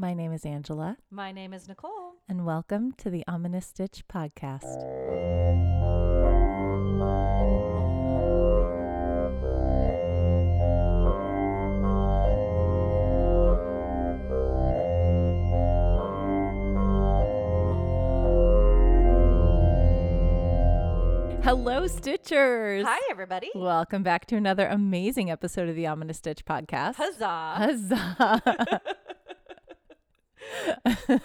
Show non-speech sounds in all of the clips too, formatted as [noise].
My name is Angela, My name is Nicole. and welcome to the Ominous Stitch podcast. Hello, Stitchers. Hi, everybody. Welcome back to another amazing episode of the Ominous Stitch podcast. Huzzah. Huzzah. [laughs]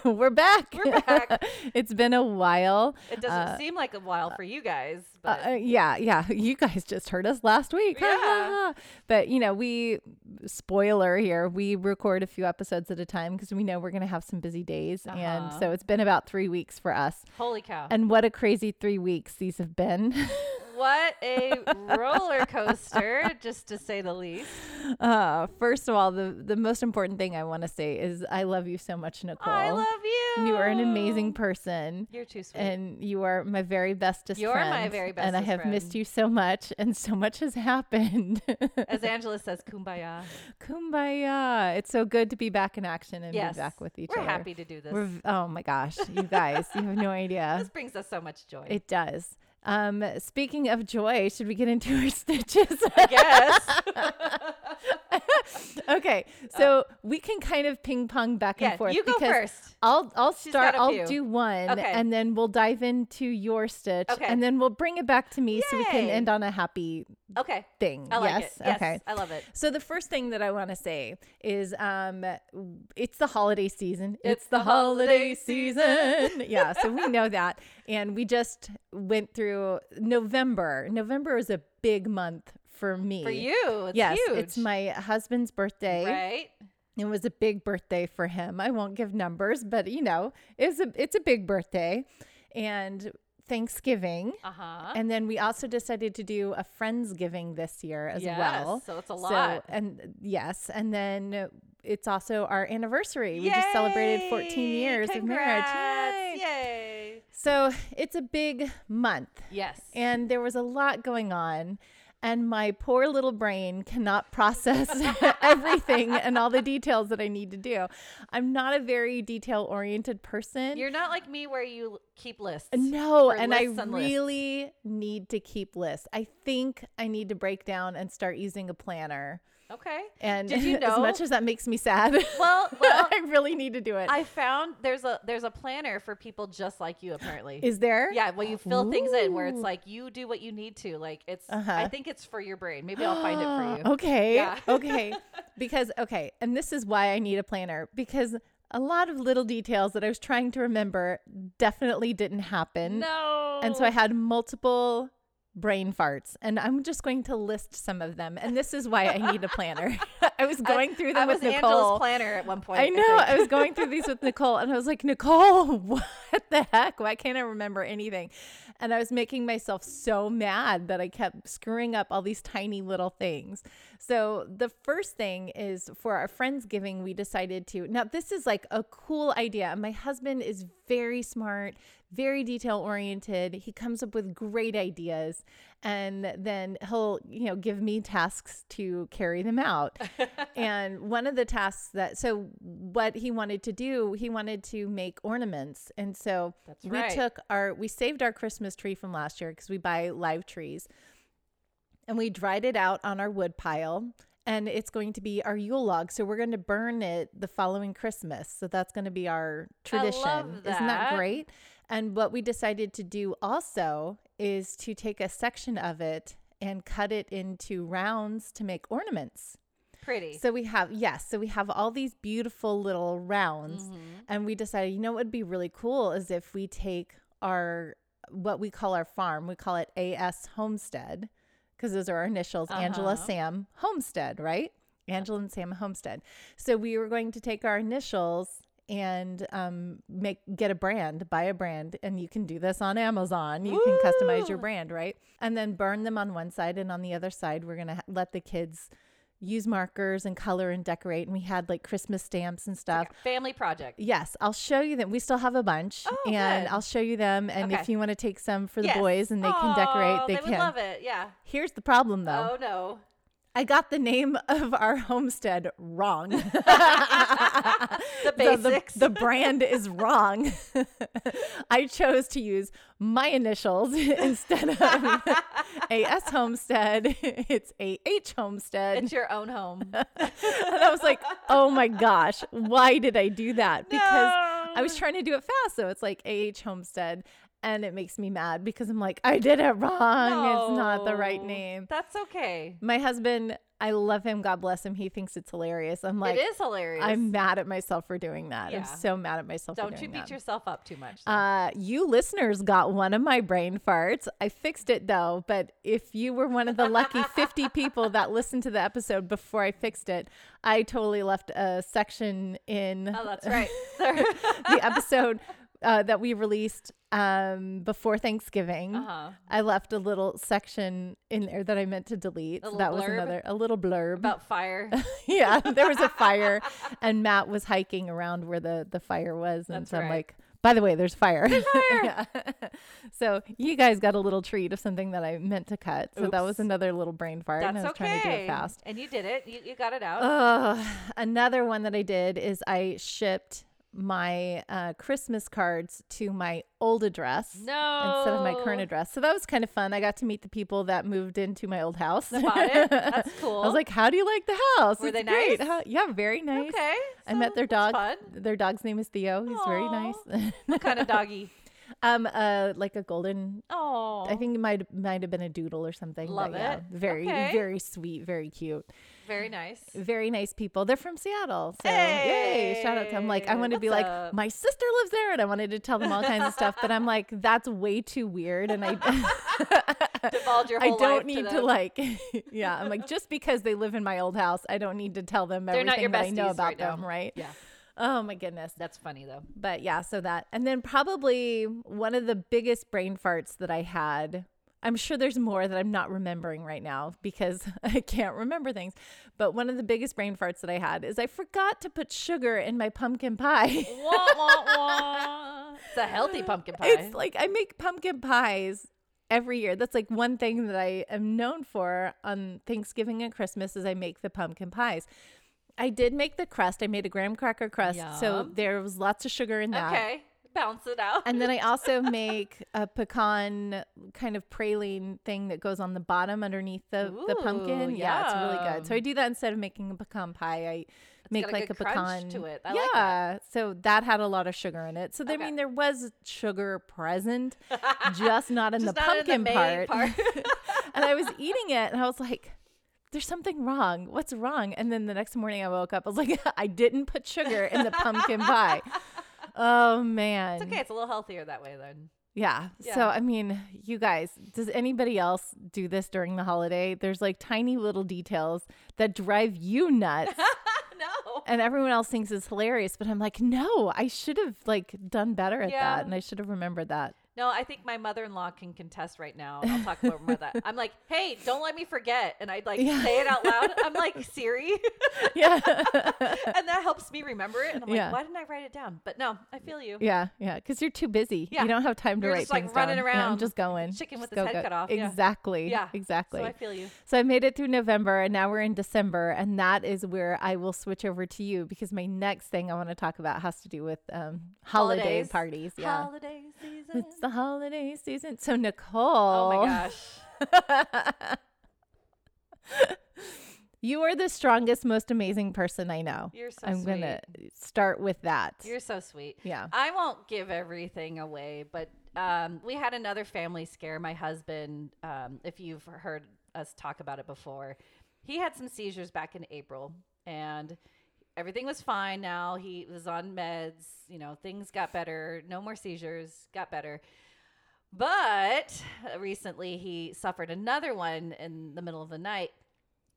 We're back. We're back. [laughs] it's been a while. It doesn't Uh, seem like a while for you guys, Uh, but uh, yeah, yeah. [laughs] You guys just heard us last week. Yeah. but, you know, we, spoiler here, we record a few episodes at a time because we know we're going to have some busy days. And Uh-huh. so it's been about three weeks for us. holy cow. And what a crazy three weeks these have been. [laughs] what a roller coaster, just to say the least. uh, first of all, the, the most important thing I want to say is I love you so much, Nicole. I love you. You are an amazing person. You're too sweet. And you are my very bestest You're friend. my very best. And I have missed you so much, and so much has happened. [laughs] As Angela says, kumbaya. Kumbaya. It's so good to be back in action and Yes. be back with each other. We're happy to do this. We're oh my gosh, you guys, you have no [laughs] idea. this brings us so much joy. It does. Um, speaking of joy, should we get into our [laughs] stitches? I guess. [laughs] okay, so we can kind of ping pong back and yeah, forth you go because first. I'll I'll start. I'll do one, Okay. and then we'll dive into your stitch, Okay. and then we'll bring it back to me so we can end on a happy Okay. thing. I like yes. it. Yes, Okay. I love it. So the first thing that I want to say is um it's the holiday season. It's, It's the, the holiday holiday season. yeah, so we know that. [laughs] And we just went through November. November is a big month for me. For you, it's yes, huge. it's my husband's birthday. Right? It was a big birthday for him. I won't give numbers, but you know, it's a it's a big birthday. And Thanksgiving. Uh-huh. And then we also decided to do a Friendsgiving this year as yes, well. So it's a So, lot. and yes, and then it's also our anniversary. We just celebrated 14 Yay! years of marriage. Congrats! Yay! Yay. So it's a big month, Yes. and there was a lot going on. And my poor little brain cannot [laughs] process [laughs] everything and all the details that I need to do. I'm not a very detail oriented person. You're not like me where you keep lists. No, and I lists and lists. really need to keep lists. I think I need to break down and start using a planner. Okay. And Did you [laughs] as much as that makes me sad, Well, [laughs] well, I really need to do it. I found there's a there's a planner for people just like you apparently. Is there? yeah, well you fill things in where it's like you do what you need to. Like it's Uh-huh. I think it's for your brain. Maybe I'll find it for you. [gasps] Okay. Yeah. okay. [laughs] Because okay, and this is why I need a planner because a lot of little details that I was trying to remember definitely didn't happen. No. And so I had multiple brain farts and I'm just going to list some of them. And this is why I need a planner. [laughs] I was going through them I with was Nicole. Angela's planner at one point. I know. I was going through these with Nicole and I was like, Nicole, [laughs] what the heck? Why can't I remember anything? And I was making myself so mad that I kept screwing up all these tiny little things. So the first thing is for our Friendsgiving, we decided to. Now, this is like a cool idea. My husband is very smart, very detail oriented. He comes up with great ideas and then he'll, you know, give me tasks to carry them out. [laughs] and one of the tasks that so what he wanted to do, he wanted to make ornaments. And so That's we right. took our we saved our Christmas tree from last year because we buy live trees. And we dried it out on our wood pile and it's going to be our Yule log. So we're going to burn it the following Christmas. So that's going to be our tradition. love Isn't that that. great? And what we decided to do also is to take a section of it and cut it into rounds to make ornaments. Pretty. So we have, yes, so we have all these beautiful little rounds. Mhm. And we decided, you know what would be really cool is if we take our, what we call our farm, we call it AS Homestead, because those are our initials Angela, Uh-huh. Sam, Homestead, right? Angela and Sam Homestead. So we were going to take our initials and um, make get a brand, buy a brand, and you can do this on Amazon. You can customize your brand, right? And then burn them on one side, and on the other side, we're gonna ha- let the kids use markers and color and decorate. And we had like Christmas stamps and stuff. Like family project. Yes, I'll show you them. We still have a bunch, Oh, and good. I'll show you them. And if you want to take some for the Yes. boys and they can decorate, they, they can. love it. Yeah. Here's the problem, though. Oh no. I got the name [laughs] of our homestead wrong. [laughs] The basics. the, brand is wrong. [laughs] I chose to use my initials instead of AS Homestead. It's AH Homestead. it's your own home. and I was like, oh my gosh, why did I do that? Because I was trying to do it fast. So it's like AH Homestead. And it makes me mad because I'm like, I did it wrong. It's not the right name. That's okay. My husband, I love him. God bless him. He thinks it's hilarious. I'm like, it is hilarious. I'm mad at myself for doing that. Yeah. I'm so mad at myself Don't you beat that. yourself up too much. Uh, you listeners got one of my brain farts. I fixed it though, but if you were one of the lucky [laughs] 50 people that listened to the episode before I fixed it, I totally left a section in oh, that's right. [laughs] The episode uh, that we released um, before Thanksgiving. uh-huh. I left a little section in there that I meant to delete. So that was another a little blurb. About fire. [laughs] yeah, [laughs] there was a fire, and Matt was hiking around where the the fire was, and That's so I'm like, by the way, there's fire. fire. [laughs] yeah. so you guys got a little treat of something that I meant to cut. So that was another little brain fart, and I That's was trying to do okay. it fast. And you did it. You, you got it out. Oh, another one that I did is I shipped my uh, Christmas cards to my old address no. instead of my current address. So that was kind of fun. I got to meet the people that moved into my old house. That bought it? That's cool. [laughs] I was like, "How do you like the house? Were it's they great. nice? How- yeah, very nice. Okay. I met their dog. Fun. Their dog's name is Theo. He's very nice. [laughs] What kind of doggy? um, uh, like a golden. Oh. I think it might might have been a doodle or something. Love but yeah, it. very Okay. very sweet, very cute, very nice. very nice people. They're from Seattle, so yay! Shout out to them. Like I Hey, wanted to be what's like, my sister lives there, and I wanted to tell them all kinds of stuff, but I'm like, that's way too weird, and I. [laughs] Divulge your I don't need to, to, like, [laughs] yeah. I'm like, just because they live in my old house, I don't need to tell them They're everything that I know about right now. them, right? Yeah. Oh my goodness. That's funny though. But yeah, so that. And then probably one of the biggest brain farts that I had. I'm sure there's more that I'm not remembering right now because [laughs] I can't remember things. But one of the biggest brain farts that I had is I forgot to put sugar in my pumpkin pie. wah, [laughs] wah, wah. It's a healthy pumpkin pie. It's like I make pumpkin pies every year. That's like one thing that I am known for on Thanksgiving and Christmas is I make the pumpkin pies. I did make the crust. I made a graham cracker crust. So there was lots of sugar in that. okay. Bounce it out. And then I [laughs] also make a pecan kind of praline thing that goes on the bottom underneath the, the pumpkin. Ooh, Yeah, it's really good. So I do that instead of making a pecan pie. I make got a like good a pecan. to it. I like yeah. that. So that had a lot of sugar in it. So I mean there was sugar present, [laughs] just not in Just the not in pumpkin main part. [laughs] and I was eating it and I was like, there's something wrong. What's wrong? And then the next morning I woke up, I was like, I didn't put sugar in the pumpkin pie. Oh man. It's okay. It's a little healthier that way then. Yeah. Yeah. So, I mean, you guys, does anybody else do this during the holiday? There's like tiny little details that drive you nuts [laughs] no. and everyone else thinks it's hilarious, but I'm like, no, I should have like done better at Yeah. that and I should have remembered that. No, I think my mother-in-law can contest right now. I'll talk more about that. I'm like, [laughs] hey, don't let me forget, and I'd like Yeah. say it out loud. I'm [laughs] like Siri, [laughs] Yeah. and that helps me remember it. And I'm Yeah. like, why didn't I write it down? But no, I feel you. yeah. Yeah. Cause you're too busy. Yeah. You don't have time to You're write just, like, things running down. Yeah, I'm around, just going. chicken with Just his head cut off, yeah. Exactly. Yeah. Exactly. So I feel you. So I made it through November and now we're in December and that is where I will switch over to you because my next thing I want to talk about has to do with um holiday Holidays. parties. Yeah. Holiday season. It's the holiday season. So Nicole, oh my gosh. [laughs] you are the strongest, most amazing person I know. You're so I'm sweet. gonna start with that. You're so sweet. yeah. I won't give everything away, but um, we had another family scare. My husband, um, if you've heard us talk about it before, he had some seizures back in April, and everything was fine. Now he was on meds. You know, things got better. No more seizures. Got better. But recently, he suffered another one in the middle of the night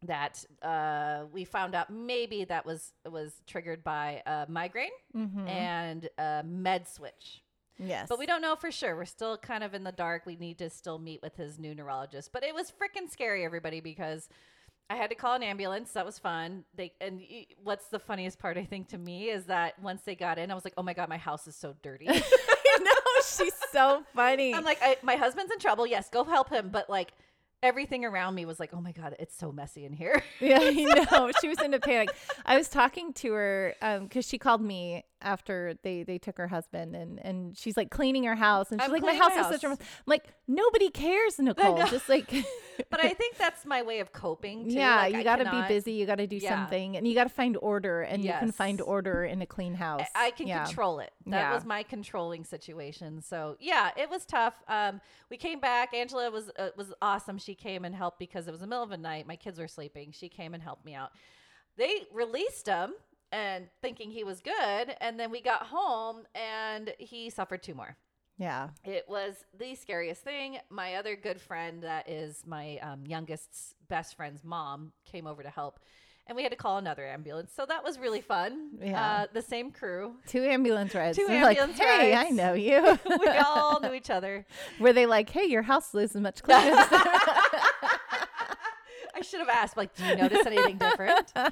that uh, we found out maybe that was was triggered by a migraine Mhm. and a med switch. Yes. But we don't know for sure. We're still kind of in the dark. We need to still meet with his new neurologist. But it was freaking scary, everybody, because I had to call an ambulance. That was fun. They and what's the funniest part I think to me is that once they got in, I was like, "Oh my god, my house is so dirty." [laughs] I know she's so [laughs] funny. I'm like, I, "My husband's in trouble. Yes, go help him." But like, everything around me was like, oh my God, it's so messy in here. [laughs] Yeah, I [laughs] know. She was in a panic. I was talking to her because she called me after they they took her husband and and she's like cleaning her house and she's I'm like my house my is such a mess. I'm like nobody cares, [laughs] Nicole. Just like but I think that's my way of coping. Too. yeah, Like, you got to be busy. You got to do Yeah. something, and you got to find order, and you can find order in a clean house. I I can yeah. control it. That Yeah. was my controlling situation. So yeah, it was tough. Um, we came back. Angela was uh, was awesome. She came and helped because it was the middle of the night. My kids were sleeping. She came and helped me out. They released him and thinking he was good, and then we got home and he suffered two more. Yeah, It was the scariest thing. My other good friend, that is my um, youngest's best friend's mom, came over to help, and we had to call another ambulance. So that was really fun. Yeah. Uh, the same crew. two ambulance rides. Two They're like, ambulance hey, I know [laughs] you. we all knew each other. Were they like, hey, your house is much cleaner? than- [laughs] I should have asked, like, do you notice anything different? [laughs]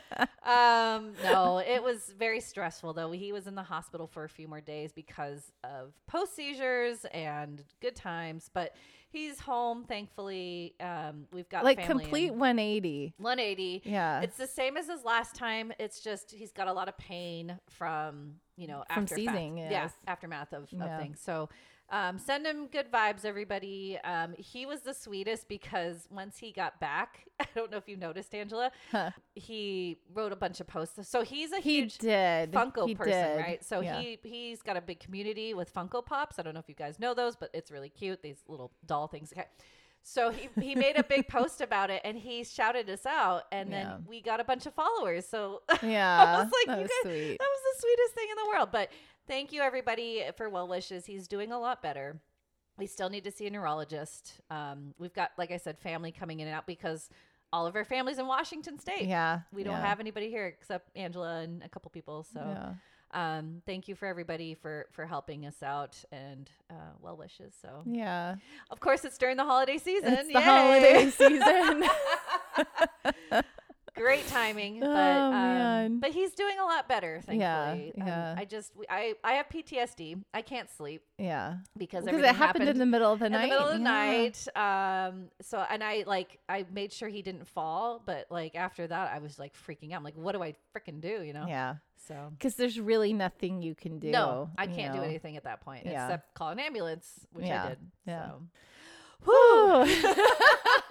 Um, no, it was very stressful though. He was in the hospital for a few more days because of post seizures and good times, but he's home thankfully. Um, we've got like complete and 180. 180. Yeah. It's the same as his last time. It's just he's got a lot of pain from you know From aftermath. seizing, Yeah, aftermath of, of Yeah. things. So. Um, send him good vibes, everybody. Um, he was the sweetest because once he got back, [laughs] I don't know if you noticed, Angela, Huh. he wrote a bunch of posts. So he's a He huge did. Funko He person, did. right? So Yeah. he he's got a big community with Funko Pops. I don't know if you guys know those, but it's really cute. These little doll things. Okay. So he, he made a big post about it and he shouted us out and then Yeah. we got a bunch of followers. So [laughs] Yeah. I was like, that you was guys- that was the sweetest thing in the world. But thank you everybody for well wishes. He's doing a lot better. We still need to see a neurologist. Um, we've got, like I said, family coming in and out because all of our families in Washington State. Yeah. We don't yeah, have anybody here except Angela and a couple people. So Yeah. um, thank you for everybody for for helping us out and uh, well wishes. So Yeah. of course it's during the holiday season. It's the Yay! holiday [laughs] season. [laughs] Great timing, but Oh, um, man. but he's doing a lot better. Thankfully, Yeah, Um, yeah. I just I I have PTSD. I can't sleep yeah. because it happened, in the middle of the night. in the middle of the Yeah. night. Um, so and I like I made sure he didn't fall, but like after that, I was like freaking out. I'm like, what do I freaking do? You know? Yeah. So Because there's really nothing you can do. no, I can't do anything at that point Yeah. except call an ambulance, which Yeah, I did. yeah. So. Whew. [laughs] [laughs]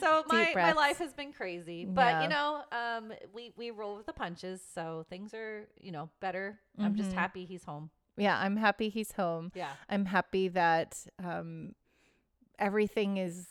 so my, my life has been crazy, but Yeah. you know, um, we we roll with the punches, so things are you know better. I'm just Mhm. happy he's home. yeah. I'm happy he's home. Yeah, I'm happy that um, everything is,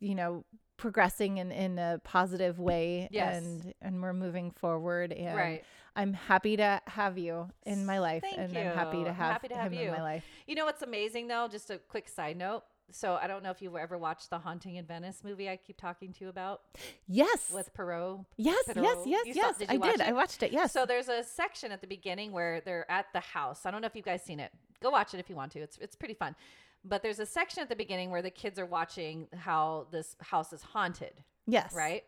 you know, progressing in, in a positive way Yes. and and we're moving forward and right. I'm happy to have you in my life Thank and I'm happy you. to have happy to have him in you. my life. You know what's amazing though? Just a quick side note. So I don't know if you've ever watched the Haunting in Venice movie I keep talking to you about Yes. with Poirot. yes, Pedro. yes, yes, You saw- yes. did I did. I watched it. Yes. So there's a section at the beginning where they're at the house. I don't know if you guys seen it. Go watch it if you want to. It's it's pretty fun. But there's a section at the beginning where the kids are watching how this house is haunted, yes. right?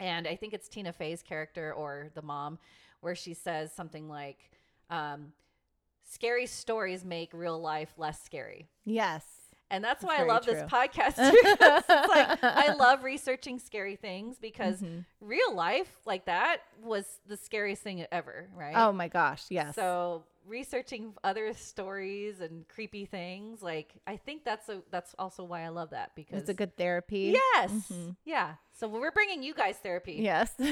And I think it's Tina Fey's character or the mom where she says something like um, scary stories make real life less scary. Yes. And that's That's why I love this podcast. [laughs] too. it's like I [laughs] love researching scary things because Mhm. real life like that was the scariest thing ever, right? Oh my gosh. Yes. So researching other stories and creepy things, like I think that's a that's also why I love that because it's a good therapy. yes, Mhm. yeah. So we're bringing you guys therapy. Yes. [laughs]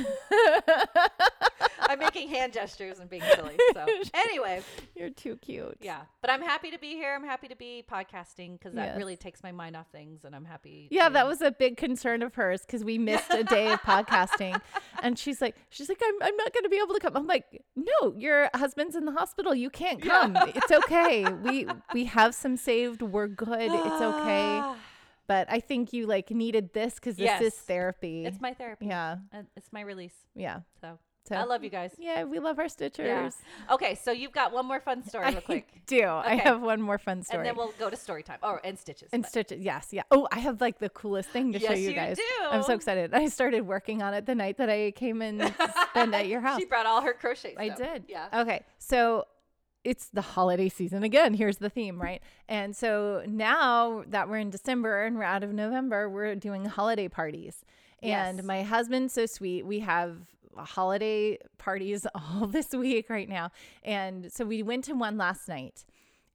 [laughs] I'm making hand gestures and being silly. So [laughs] anyway, You're too cute. yeah. But I'm happy to be here. I'm happy to be podcasting because that Yes. really takes my mind off things, and I'm happy. Yeah, to- that was a big concern of hers because we missed a day of podcasting, [laughs] and she's like, she's like, I'm, I'm not going to be able to come. I'm like, no, your husband's in the hospital. You can't Yeah. come. It's okay. We we have some saved. We're good. It's okay. [sighs] But I think you like needed this because this is therapy. It's my therapy. yeah, Uh, It's my release. yeah. So, So I love you guys. Yeah, we love our stitchers. Okay, so you've got one more fun story, [laughs] real I quick, do. I have one more fun story. and then we'll go to story time. Oh, and stitches. And but- stitches, yes, yeah. Oh, I have like the coolest thing to show you you guys. do. I'm so excited. I started working on it the night that I came and spent at your [laughs] house. She brought all her crochet. I did. Yeah. Okay, so it's the holiday season again. Here's the theme, right? And so now that we're in December and we're out of November, we're doing holiday parties. And Yes. my husband's so sweet. We have holiday parties [laughs] all this week right now. And so we went to one last night.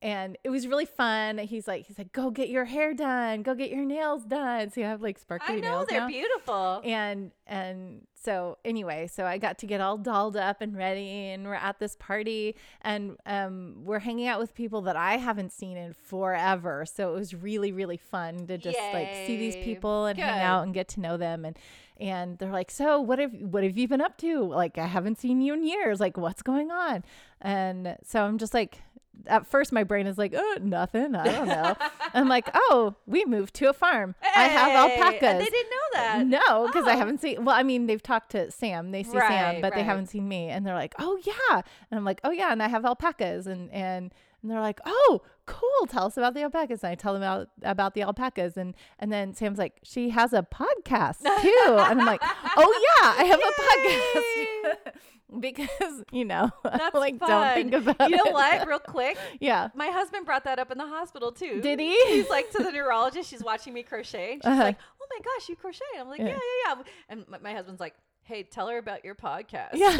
And it was really fun. He's like, he's like, go get your hair done, go get your nails done. So you have like sparkly nails. I know nails they're now beautiful. and and so anyway so i got to get all dolled up and ready and we're at this party and um we're hanging out with people that i haven't seen in forever so it was really really fun to just like see these people and hang out and get to know them and and they're like so what have what have you been up to like i haven't seen you in years like what's going on and so i'm just like at first my brain is like oh nothing i don't know [laughs] i'm like oh we moved to a farm i have alpacas And they didn't know that. no, because I Oh. haven't seen. Well, I mean, they've talked to Sam. They see Sam, Right, but they haven't seen me. And they're like, "Oh yeah," and I'm like, "Oh yeah," and I have alpacas, and and and they're like, "Oh, cool. Tell us about the alpacas." And I tell them about about the alpacas, and and then Sam's like, "She has a podcast too," and I'm like, [laughs] "Oh yeah, I have a podcast." [laughs] because you know, [laughs] That's like fun. don't think about You know it. what? Real quick, yeah. my husband brought that up in the hospital too. Did he? He's like to the neurologist. She's watching me crochet. and She's Uh-huh. like, "Oh my gosh, you crochet!" and I'm like, Yeah. "Yeah, yeah, yeah." And my, my husband's like, "Hey, tell her about your podcast." Yeah.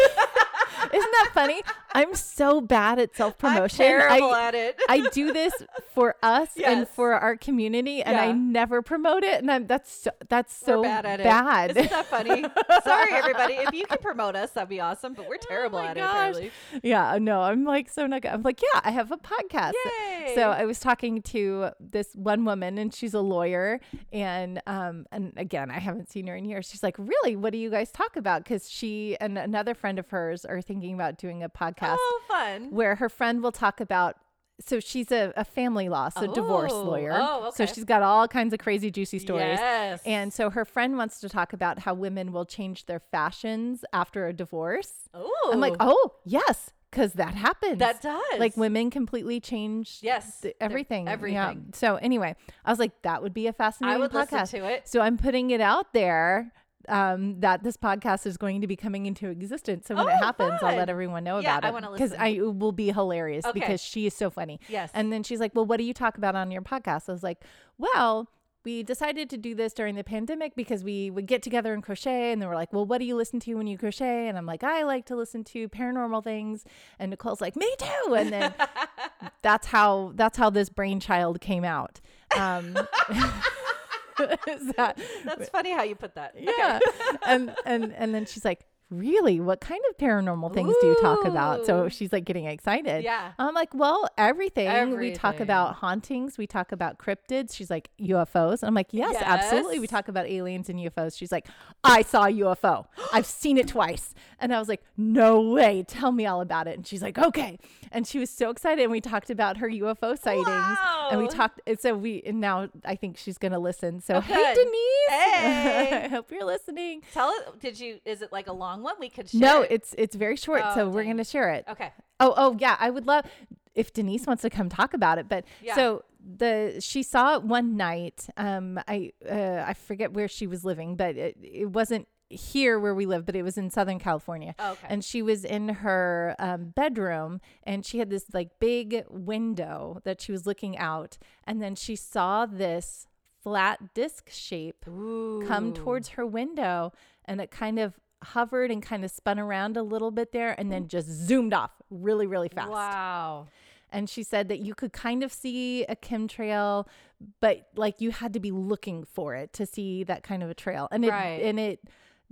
[laughs] Isn't that funny? I'm so bad at self promotion. I'm terrible I, at it. I do this for us and for our community, and I never promote it. And I'm that's so, that's so we're bad at bad. Isn't that funny? Sorry, everybody. If you can promote us, that'd be awesome. But we're terrible Oh at gosh. it. Apparently. yeah, no, I'm like so not good. I'm like, yeah, I have a podcast. Yay. So I was talking to this one woman, and she's a lawyer, and um, and again, I haven't seen her in years. She's like, really, what do you guys talk about? Because she and another friend of hers are thinking about doing a podcast oh, fun. where her friend will talk about. So she's a, a family law, so divorce Oh, lawyer. oh, okay. So she's got all kinds of crazy, juicy stories. Yes. And so her friend wants to talk about how women will change their fashions after a divorce. oh, I'm like, oh, yes, because that happens. that does like women completely change Yes, th- they're- everything. Yeah. everything. So anyway, I was like, that would be a fascinating I would podcast. listen to it. So I'm putting it out there um, that this podcast is going to be coming into existence. So when it Oh, happens, I'll let everyone know Yeah, about I it wanna because. I it will be hilarious Okay. because she is so funny. Yes. And then she's like, well, what do you talk about on your podcast? I was like, well. We decided to do this during the pandemic because we would get together and crochet. And they were like, Well, what do you listen to when you crochet? And I'm like, I like to listen to paranormal things. And Nicole's like, Me too. And then [laughs] that's how that's how this brainchild came out. Um, [laughs] [laughs] that, That's funny how you put that. yeah. and and and then she's like, "Really? What kind of paranormal things do you talk about?" So she's like getting excited. Yeah. I'm like, "Well, everything. We talk about hauntings, we talk about cryptids." She's like, "UFOs." And I'm like, "Yes, absolutely. We talk about aliens and UFOs." She's like, "I saw a UFO. I've seen it twice." And I was like, "No way. Tell me all about it." And she's like, "Okay." And she was so excited and we talked about her UFO sightings Wow. and we talked and so we and now I think she's going to listen. So, Oh, hey. Denise. [laughs] Hey. I hope you're listening. Tell it. Did you? Is it like a long one? We could share. No, it. it's it's very short, Oh, so we're gonna share it. okay. Oh, oh yeah, I would love if Denise wants to come talk about it. But Yeah. so the she saw it one night. Um, I uh, I forget where she was living, but it, it wasn't here where we live, but it was in Southern California. Oh, okay. And she was in her um, bedroom, and she had this like big window that she was looking out, and then she saw this flat disc shape come towards her window and it kind of hovered and kind of spun around a little bit there and then just zoomed off really really fast Wow. and she said that you could kind of see a chemtrail but like you had to be looking for it to see that kind of a trail and it Right. and it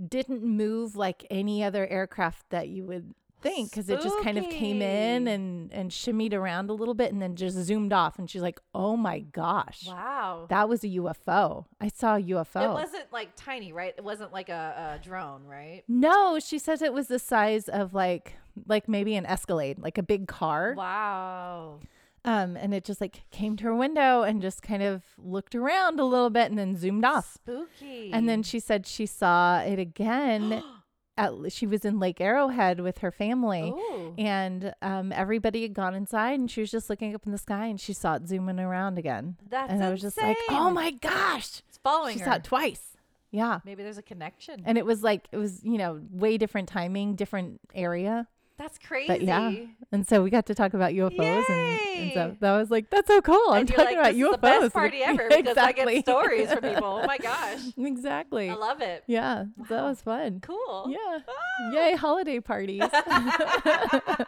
didn't move like any other aircraft that you would think because it just kind of came in and and shimmied around a little bit and then just zoomed off and she's like oh my gosh Wow. that was a ufo i saw a ufo It wasn't like tiny, right? It wasn't like a, a drone, right? No, she says it was the size of like like maybe an Escalade, like a big car. Wow. Um, and it just like came to her window and just kind of looked around a little bit and then zoomed off. Spooky. And then she said she saw it again. [gasps] [gasps] at she was in Lake Arrowhead with her family. Ooh. And um, everybody had gone inside, and she was just looking up in the sky, and she saw it zooming around again. That's and I was just like, "Oh my gosh!" It's following She her. saw it twice. Yeah, Maybe there's a connection. and it was like it was you know way different timing, different area. That's crazy. But yeah, and so we got to talk about UFOs and, and stuff. That was like, that's so cool. I'm talking like, about UFOs. the best party ever [laughs] because I get stories from people. Oh my [laughs] gosh. exactly. I love it. Yeah, that was fun. Cool. Yeah. Ah. Yay, holiday parties. [laughs] I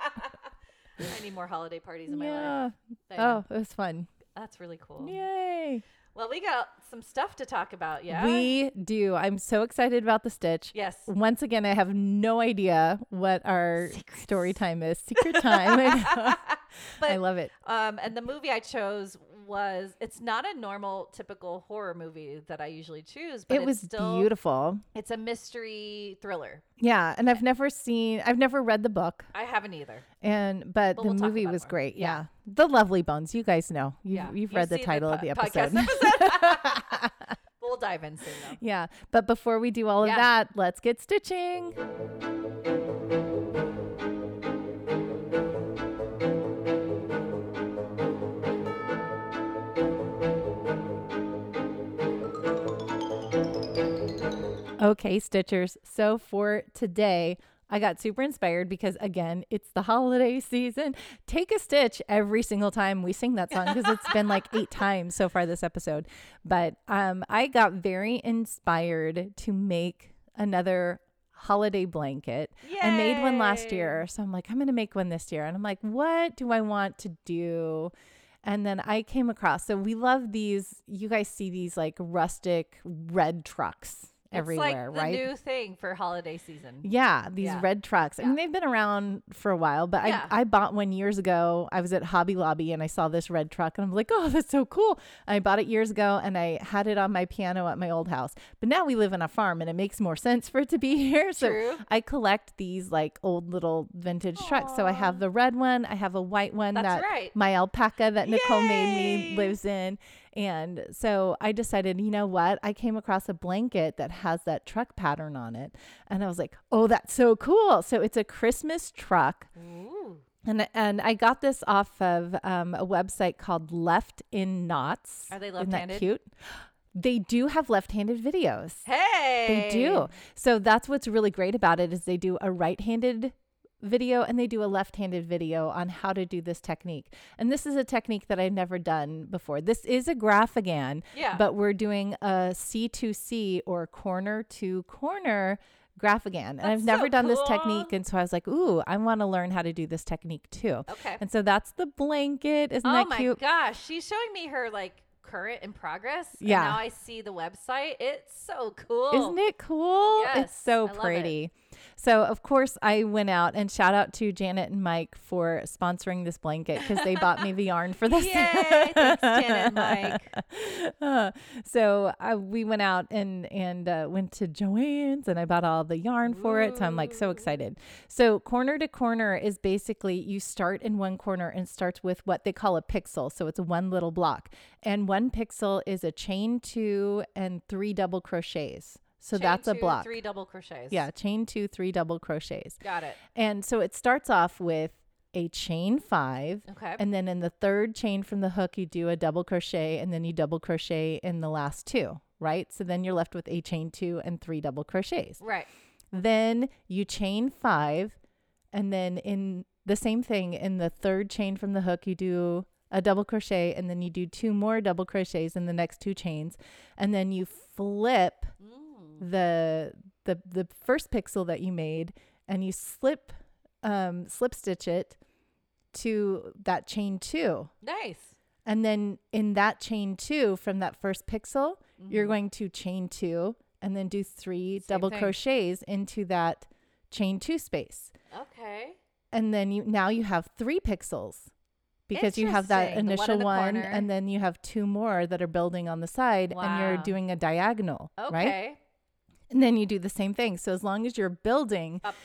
need more holiday parties in my life. yeah. Oh, it was fun. That's really cool. Yay. Well, we got some stuff to talk about. Yeah. We do. I'm so excited about the Stitch. yes. Once again, I have no idea what our story time is. Secret time. I, know. [laughs] But I love it. Um, and the movie I chose was it's not a normal typical horror movie that I usually choose, but It it's was still beautiful. it's a mystery thriller. Yeah, and I've never seen I've never read the book I haven't either. and but, But the we'll movie was more. great. Yeah. Yeah. The Lovely Bones, you guys know. You've, yeah. you've read the title of po- the episode. episode. [laughs] [laughs] we'll dive in soon though. yeah, but before we do all of that, let's get stitching. Okay, Stitchers. So for today, I got super inspired because again, it's the holiday season. Take a stitch every single time we sing that song because it's been like eight times so far this episode. But um, I got very inspired to make another holiday blanket. I made one last year, so I'm like, I'm gonna make one this year, and I'm like, what do I want to do? And then I came across. So we love these. You guys see these like rustic red trucks everywhere, it's like right? the new thing for holiday season. Yeah, these Yeah. red trucks. I mean, they've been around for a while, but Yeah. I, I bought one years ago. I was at Hobby Lobby and I saw this red truck and I'm like, oh, that's so cool. I bought it years ago and I had it on my piano at my old house. But now we live on a farm and it makes more sense for it to be [laughs] here. So True. I collect these like old little vintage trucks. So I have the red one, I have a white one That's that right. my alpaca that Nicole made me lives in. And so I decided, you know what? I came across a blanket that has that truck pattern on it. And I was like, oh, that's so cool. So it's a Christmas truck. Ooh. And, and I got this off of um, a website called Left in Knots. Are they Isn't that left-handed? cute? They do have left-handed videos. Hey. They do. So that's what's really great about it is they do a right-handed video and they do a left-handed video on how to do this technique. And this is a technique that I've never done before. This is a graphagan, Yeah. but we're doing a C2C or corner to corner graphagan. And I've never so done this technique and so I was like, "Ooh, I want to learn how to do this technique too." okay. And so that's the blanket. Isn't oh that my cute? gosh, she's showing me her like current in progress. and Yeah. now I see the website. It's so cool. Isn't it cool? Yes, it's so love it. So, of course, I went out and shout out to Janet and Mike for sponsoring this blanket because they bought me the yarn for this. Yay! Thanks, Janet and Mike. Uh, [laughs] so I, we went out and and uh, went to Joann's and I bought all the yarn for it. So I'm like so excited. So corner to corner is basically you start in one corner and starts with what they call a pixel. So it's one little block, and one pixel is a chain two and three double crochets. So Chain that's a block. Three double crochets. Yeah, chain two, three double crochets. Got it. And so it starts off with a chain five. Okay. And then in the third chain from the hook, you do a double crochet and then you double crochet in the last two, right? So then you're left with a chain two and three double crochets. right. Then you chain five. And then in the same thing, in the third chain from the hook, you do a double crochet and then you do two more double crochets in the next two chains. And then you flip. The the the first pixel that you made and you slip um slip stitch it to that chain two Nice. and then in that chain two from that first pixel you're Mhm. going to chain two and then do three Same double thing. crochets into that chain two space Okay. and then you now you have three pixels because you have that Interesting. The one initial in the one, and then you have two more that are building on the side and you're doing a diagonal right Okay. And then you do the same thing. So as long as you're building, Up.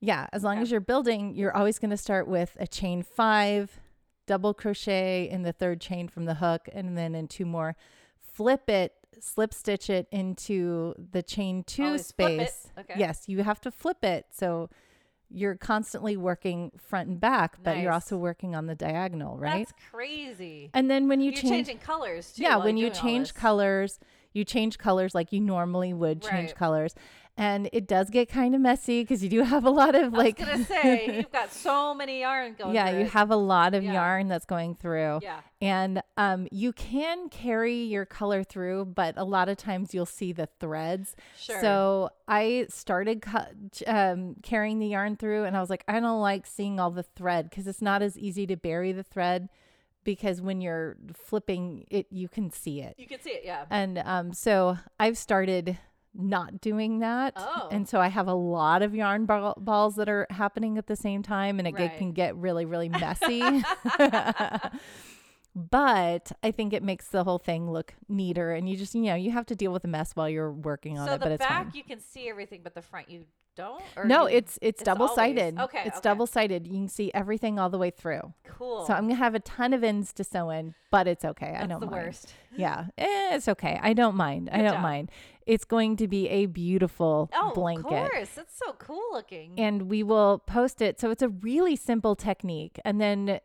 yeah, as long Okay. as you're building, you're always going to start with a chain five, double crochet in the third chain from the hook, and then in two more, flip it, slip stitch it into the chain two Always space. Okay. Yes, you have to flip it. So you're constantly working front and back, but you're also working on the diagonal, right? That's crazy. and then when you You're change changing colors too. yeah when you you're doing all change colors you change colors like you normally would change Right. colors and it does get kind of messy because you do have a lot of like I was gonna say [laughs] you've got so many yarn going. yeah through you have a lot of Yeah. yarn that's going through Yeah. and um, you can carry your color through but a lot of times you'll see the threads Sure. so i started cu- um, carrying the yarn through and i was like i don't like seeing all the thread because it's not as easy to bury the thread because when you're flipping it you can see it you can see it. Yeah. and um, so I've started not doing that. Oh. And so I have a lot of yarn ball- balls that are happening at the same time, and it Right. can get really, really messy. [laughs] [laughs] but I think it makes the whole thing look neater. And you just, you know, you have to deal with the mess while you're working on so it, but the back you can see everything, but the front you don't. Or No, you- it's it's it's double sided. okay, it's okay. double sided. You can see everything all the way through. cool. So I'm gonna have a ton of ends to sew in, but it's okay. I don't the mind. worst. Yeah, eh, it's okay. I don't mind. I don't job. mind. It's going to be a beautiful Oh, blanket. of course. It's so cool looking. And we will post it. So it's a really simple technique. And then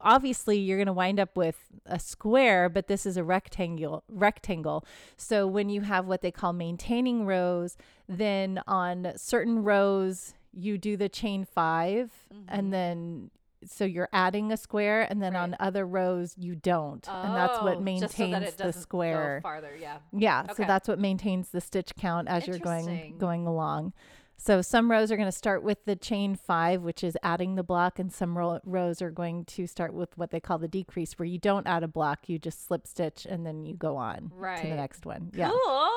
obviously you're going to wind up with a square, but this is a rectangle rectangle. So when you have what they call maintaining rows, then on certain rows you do the chain 5 and mm-hmm. then so you're adding a square and then. Right. on other rows you don't. and that's what Oh, maintains just so that it the square. farther. Yeah. Yeah, so that's what maintains the stitch count as you're going going along. So some rows are going to start with the chain 5, which is adding the block and some ro- rows are going to start with what they call the decrease where you don't add a block, you just slip stitch and then you go on to the next one. Yeah. Cool.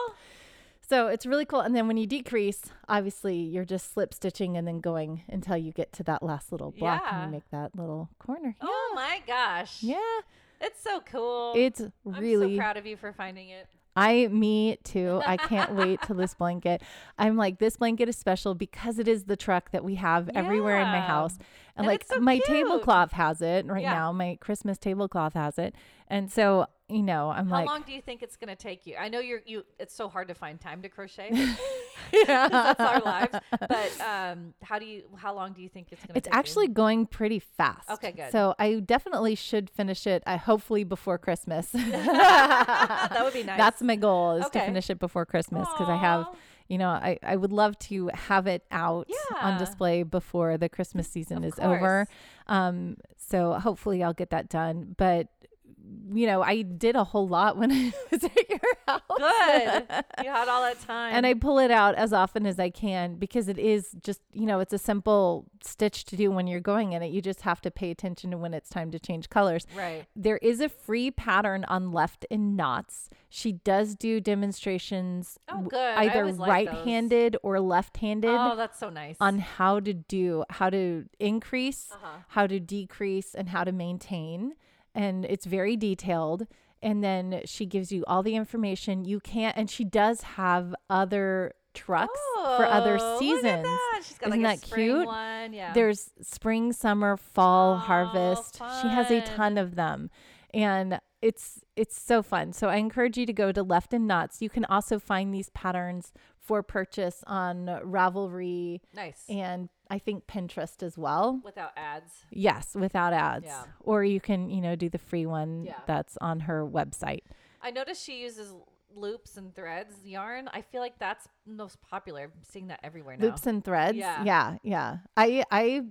So it's really cool and then when you decrease, obviously you're just slip stitching and then going until you get to that last little block and you make that little corner. Oh yeah. Oh my gosh. Yeah. It's so cool. It's really I'm so proud of you for finding it. I, me too. I can't wait to this blanket. I'm like, this blanket is special because it is the truck that we have everywhere in my house. And, And like, so my cute. tablecloth has it right Yeah. now. My Christmas tablecloth has it. And so, you know, I'm How like, How long do you think it's going to take you? I know you're you. It's so hard to find time to crochet. [laughs] [laughs] yeah. that's our lives. But [laughs] um, how do you? How long do you think it's going to? It's take you? actually going pretty fast. Okay, good. So I definitely should finish it. I hopefully before Christmas. [laughs] that would be nice. That's my goal is to finish it before Christmas because I have, you know, I, I would love to have it out on display before the Christmas season Of is over. Um, so hopefully I'll get that done. But you know, I did a whole lot when [laughs] I was at your house. Good. [laughs] you had all that time. And I pull it out as often as I can because it is just, you know, it's a simple stitch to do when you're going in it. You just have to pay attention to when it's time to change colors. right. There is a free pattern on Left in Knots. She does do demonstrations Oh, good. Either always like those. right-handed or left-handed Oh, that's so nice. on how to do how to increase, Uh-huh. how to decrease and how to maintain and it's very detailed and then she gives you all the information you can't and she does have other trucks for other Oh, seasons. that. She's got Isn't like that cute? Yeah. There's spring, summer, fall, Oh, harvest. She has a ton of them. And it's it's so fun. So I encourage you to go to Left in Knots. You can also find these patterns for purchase on Ravelry nice. and I think Pinterest as well. Without ads. Yes, without ads. Yeah. Or you can, you know, do the free one Yeah. that's on her website. I noticed she uses loops and threads yarn. I feel like that's most popular. I'm seeing that everywhere now. Loops and threads. Yeah. yeah, yeah. I I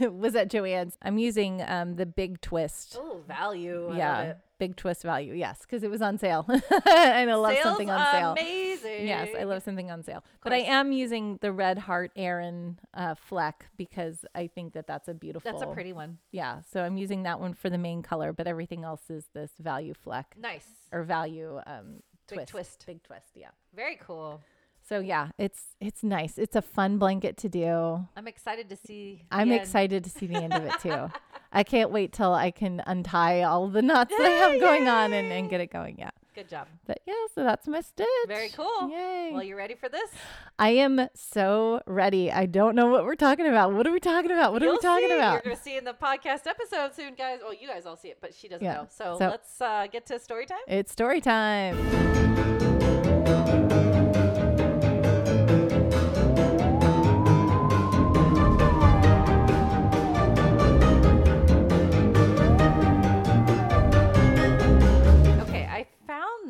[laughs] was at Joann's. I'm using um the big twist. Oh, value. Yeah, big twist value. Yes, because it was on sale, [laughs] and I love Sales something on sale. Amazing. Yes, I love something on sale. But I am using the Red Heart Aran uh, Fleck because I think that that's a beautiful. That's a pretty one. Yeah, so I'm using that one for the main color, but everything else is this value fleck Nice. or value um, Big twist. twist. Big twist. Yeah. Very cool. So yeah, it's it's nice. It's a fun blanket to do. I'm excited to see. I'm end. excited to see the end of it too. [laughs] I can't wait till I can untie all the knots that I have [laughs] going on and, and get it going. Yeah. Good job. But yeah, so that's my stitch. Very cool. Yay. Well, you ready for this? I am so ready. I don't know what we're talking about. What are we talking about? What are we You'll talking see. about? You're going to see in the podcast episode soon, guys. Well, you guys all see it, but she doesn't Yeah. know. So, So- let's uh, get to story time. It's story time.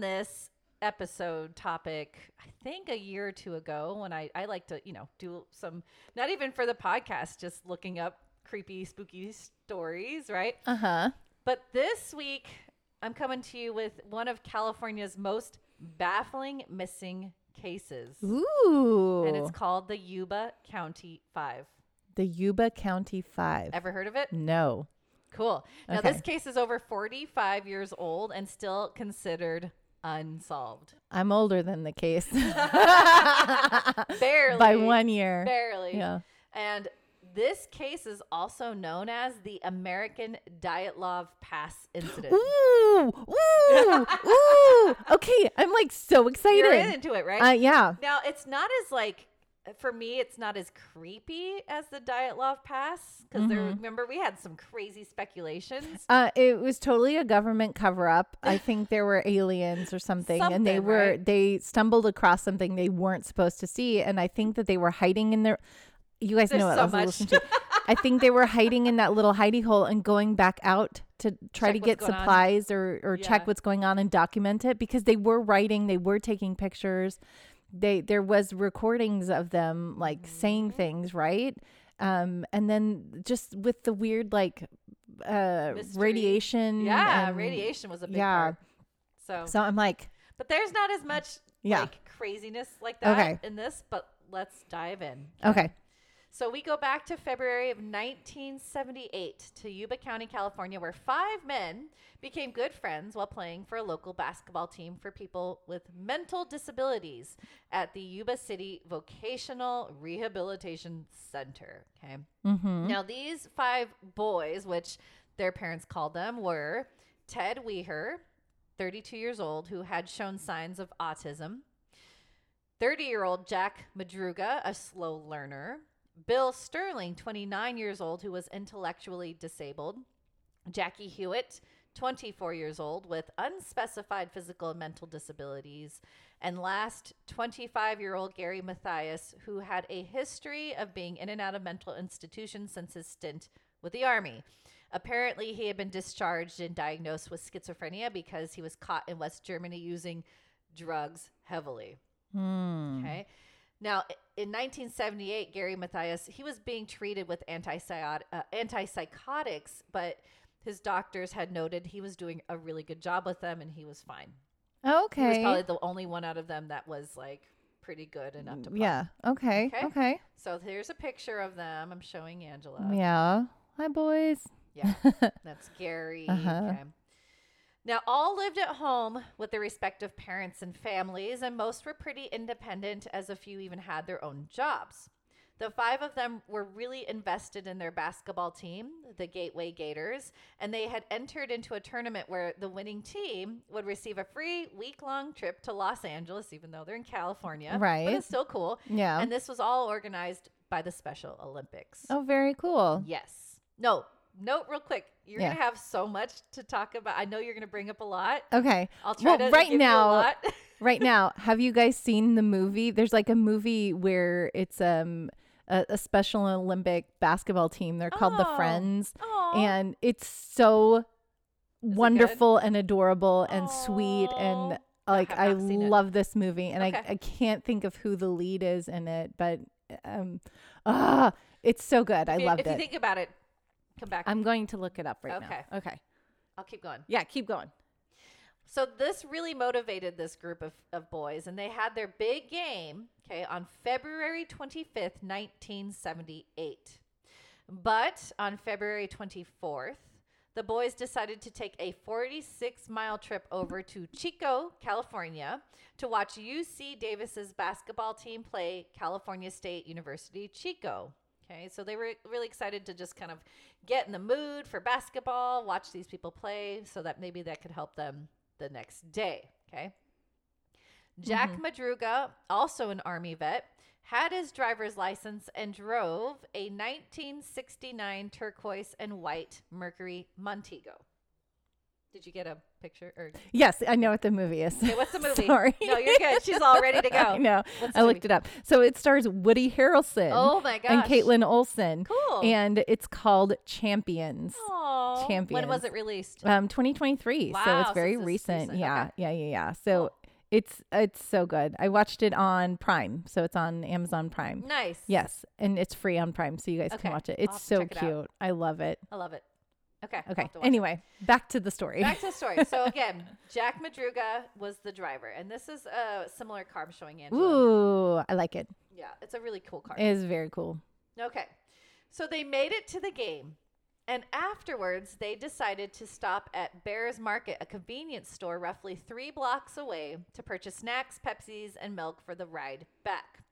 This episode topic, I think a year or two ago when I, I like to, you know, do some, not even for the podcast, just looking up creepy, spooky stories, right? Uh huh. But this week, I'm coming to you with one of California's most baffling missing cases. Ooh. And it's called the Yuba County Five. the Yuba County Five. Ever heard of it? no. Cool. Now, Okay. this case is over 45 years old and still considered unsolved. I'm older than the case [laughs] Barely. by one year. Barely. Yeah. And this case is also known as the American Dyatlov Pass incident. Ooh, ooh, ooh. [laughs] Okay, I'm like so excited. You're into it, right? Uh, yeah. Now, it's not as like for me, it's not as creepy as the Dyatlov Pass because. Mm-hmm. Remember, we had some crazy speculations. Uh, it was totally a government cover up. I [laughs] think there were aliens or something, and they were right? they stumbled across something they weren't supposed to see, and I think that they were hiding in their. You guys There's know what so I was much. listening to. I think they were hiding in that little hidey hole and going back out to try Check to get going on. supplies or or Yeah. check what's going on and document it because they were writing, they were taking pictures. They there was recordings of them like saying Mm-hmm. things, right? Um, and then just with the weird like uh Mystery. radiation. Yeah, and- radiation was a big yeah. part. So, So I'm like, but there's not as much Yeah. like craziness like that Okay. in this. But let's dive in. okay. So we go back to February of 1978 to Yuba County, California, where five men became good friends while playing for a local basketball team for people with mental disabilities at the Yuba City Vocational Rehabilitation Center. Okay. Mm-hmm. Now, these five boys, which their parents called them, were Ted Weher, 32 years old, who had shown signs of autism, 30 year old Jack Madruga, a slow learner, Bill Sterling, 29 years old, who was intellectually disabled, Jackie Huett, 24 years old, with unspecified physical and mental disabilities, and last, 25 year old Gary Mathias, who had a history of being in and out of mental institutions since his stint with the Army. Apparently, he had been discharged and diagnosed with schizophrenia because he was caught in West Germany using drugs heavily. Hmm. Okay. Now, in 1978, Gary Mathias, he was being treated with uh, antipsychotics, but his doctors had noted he was doing a really good job with them and he was fine. Okay. He was probably the only one out of them that was like pretty good and up to yeah. Okay. Okay. Okay. So here's a picture of them. I'm showing Angela. Yeah. Hi, boys. Yeah. [laughs] That's Gary. Uh-huh. Okay. Now, all lived at home with their respective parents and families, and most were pretty independent, as a few even had their own jobs. The five of them were really invested in their basketball team, the Gateway Gators, and they had entered into a tournament where the winning team would receive a free week long trip to Los Angeles, even though they're in California. But Right. it's still cool. Yeah. And this was all organized by the Special Olympics. oh, very cool. Yes. No, note real quick. You're Yeah. to have so much to talk about. I know you're to bring up a lot. Okay. I'll try Well, to right now- you a lot. [laughs] right now, have you guys seen the movie? There's like a movie where it's um a, a Special Olympic basketball team. They're called the Oh. Friends, Aw. and it's so good? wonderful and adorable and sweet and like I not seen it. love this movie and Okay. I, I can't think of who the lead is in it, but um ah it's so good. I if you, loved if you it. think about it, come back. I'm going to look it up right Okay. now. Okay. I'll keep going. Yeah, keep going. So this really motivated this group of, of boys, and they had their big game, okay, on February 25th, 1978. But on February 24th, the boys decided to take a 46 mile trip over to Chico, California, to watch UC Davis's basketball team play California State University Chico. Okay, so they were really excited to just kind of get in the mood for basketball, watch these people play, so that maybe that could help them the next day. Okay. Jack mm-hmm. Madruga, also an Army vet, had his driver's license and drove a 1969 turquoise and white Mercury Montego. Did you get a picture? Or Yes, I know what the movie is. okay, what's the [laughs] movie? Sorry. No, you're good. She's all ready to [laughs] go. I know. What's I looked movie? it up. So it stars Woody Harrelson Oh my gosh. and Kaitlin Olson. Cool. And it's called Champions. Aww. Champions. When was it released? Um, 2023. so Wow, it's so very it's just recent. recent. Yeah, Okay. yeah, yeah, yeah. So Cool. It's it's so good. I watched it on Prime, so it's on Amazon Prime. Nice. Yes, and it's free on Prime, so you guys Okay, can watch it. It's so check it out. cute. I love it. I love it. Okay. Okay. have to watch it. Anyway, back to the story. Back to the story. So [laughs] again, Jack Madruga was the driver, and this is a similar car I'm showing Angela. Ooh, I like it. Yeah, it's a really cool car. It is very cool. Okay. So they made it to the game. And afterwards, they decided to stop at Behr's Market, a convenience store roughly three blocks away, to purchase snacks, Pepsis, and milk for the ride back.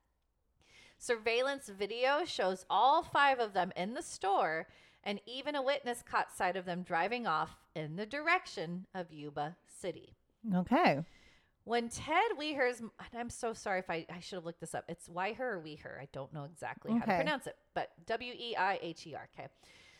Surveillance video shows all five of them in the store, and even a witness caught sight of them driving off in the direction of Yuba City. Okay. When Ted Weher's, and I'm so sorry if I, I should have looked this up. It's Weiher or Weher. I don't know exactly how to pronounce it, but W E I H E R. Okay.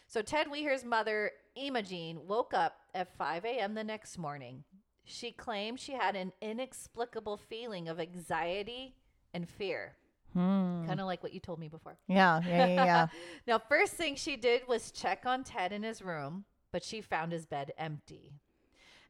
So Ted Weher's mother, Imogene, woke up at 5 a.m. the next morning. She claimed she had an inexplicable feeling of anxiety and fear, Hmm. kind of like what you told me before. Yeah, yeah, yeah, yeah. [laughs] Now, first thing she did was check on Ted in his room, but she found his bed empty.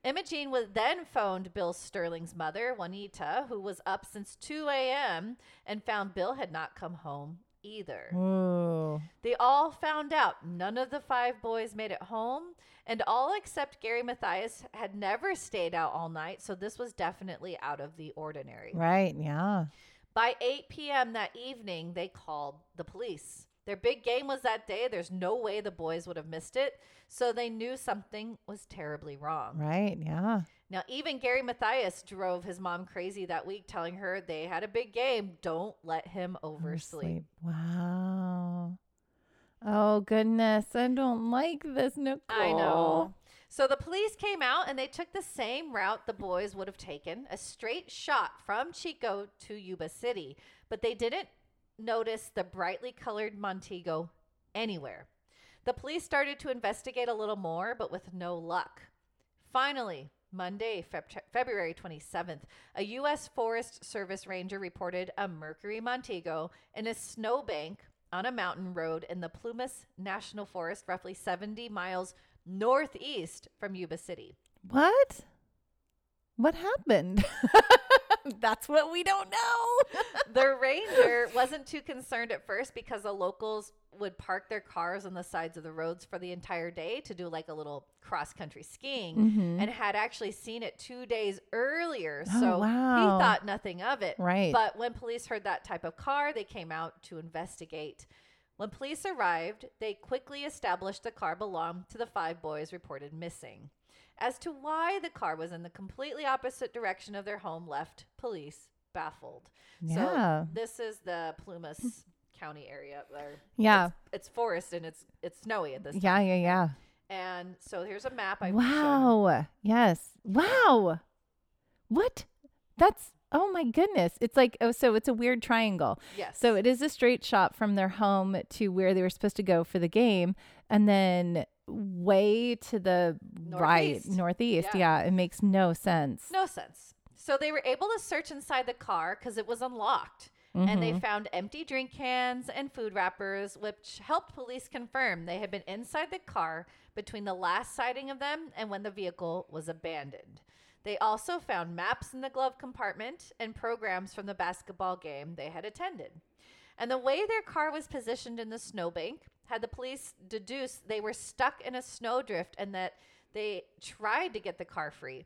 Imogene was then phoned Bill Sterling's mother, Juanita, who was up since 2 a.m. and found Bill had not come home either. Ooh. They all found out none of the five boys made it home, and all except Gary Mathias had never stayed out all night, so this was definitely out of the ordinary. Right. Yeah. By 8 p.m. that evening, they called the police. Their big game was that day. There's no way the boys would have missed it. So they knew something was terribly wrong. Right. Yeah. Now, even Gary Mathias drove his mom crazy that week, telling her they had a big game. Don't let him oversleep. Wow. Oh goodness, I don't like this, Nicole. I know. So the police came out and they took the same route the boys would have taken a straight shot from Chico to Yuba City, but they didn't notice the brightly colored Montego anywhere. The police started to investigate a little more, but with no luck. Finally, Monday, Feb- February 27th, a U.S. Forest Service ranger reported a Mercury Montego in a snowbank on a mountain road in the Plumas National Forest, roughly 70 miles northeast from Yuba City. What? What happened? [laughs] That's what we don't know. [laughs] The ranger wasn't too concerned at first because the locals would park their cars on the sides of the roads for the entire day to do like a little cross country skiing Mhm. and had actually seen it two days earlier. Oh, so wow. he thought nothing of it. Right. But when police heard that type of car, they came out to investigate. When police arrived, they quickly established the car belonged to the five boys reported missing. As to why the car was in the completely opposite direction of their home left police baffled. Yeah. So this is the Plumas County area where Yeah. it's forest and it's it's snowy at this Yeah. time. Yeah, yeah. Yeah. And so here's a map I Wow. Yes. Wow. What? That's oh my goodness. It's like oh so it's a weird triangle. Yes. So it is a straight shot from their home to where they were supposed to go for the game and then way to the right Northeast. northeast. Yeah. Yeah. it makes no sense. No sense. So they were able to search inside the car because it was unlocked. And they Mhm. found empty drink cans and food wrappers, which helped police confirm they had been inside the car between the last sighting of them and when the vehicle was abandoned. They also found maps in the glove compartment and programs from the basketball game they had attended. And the way their car was positioned in the snowbank had the police deduce they were stuck in a snowdrift and that they tried to get the car free.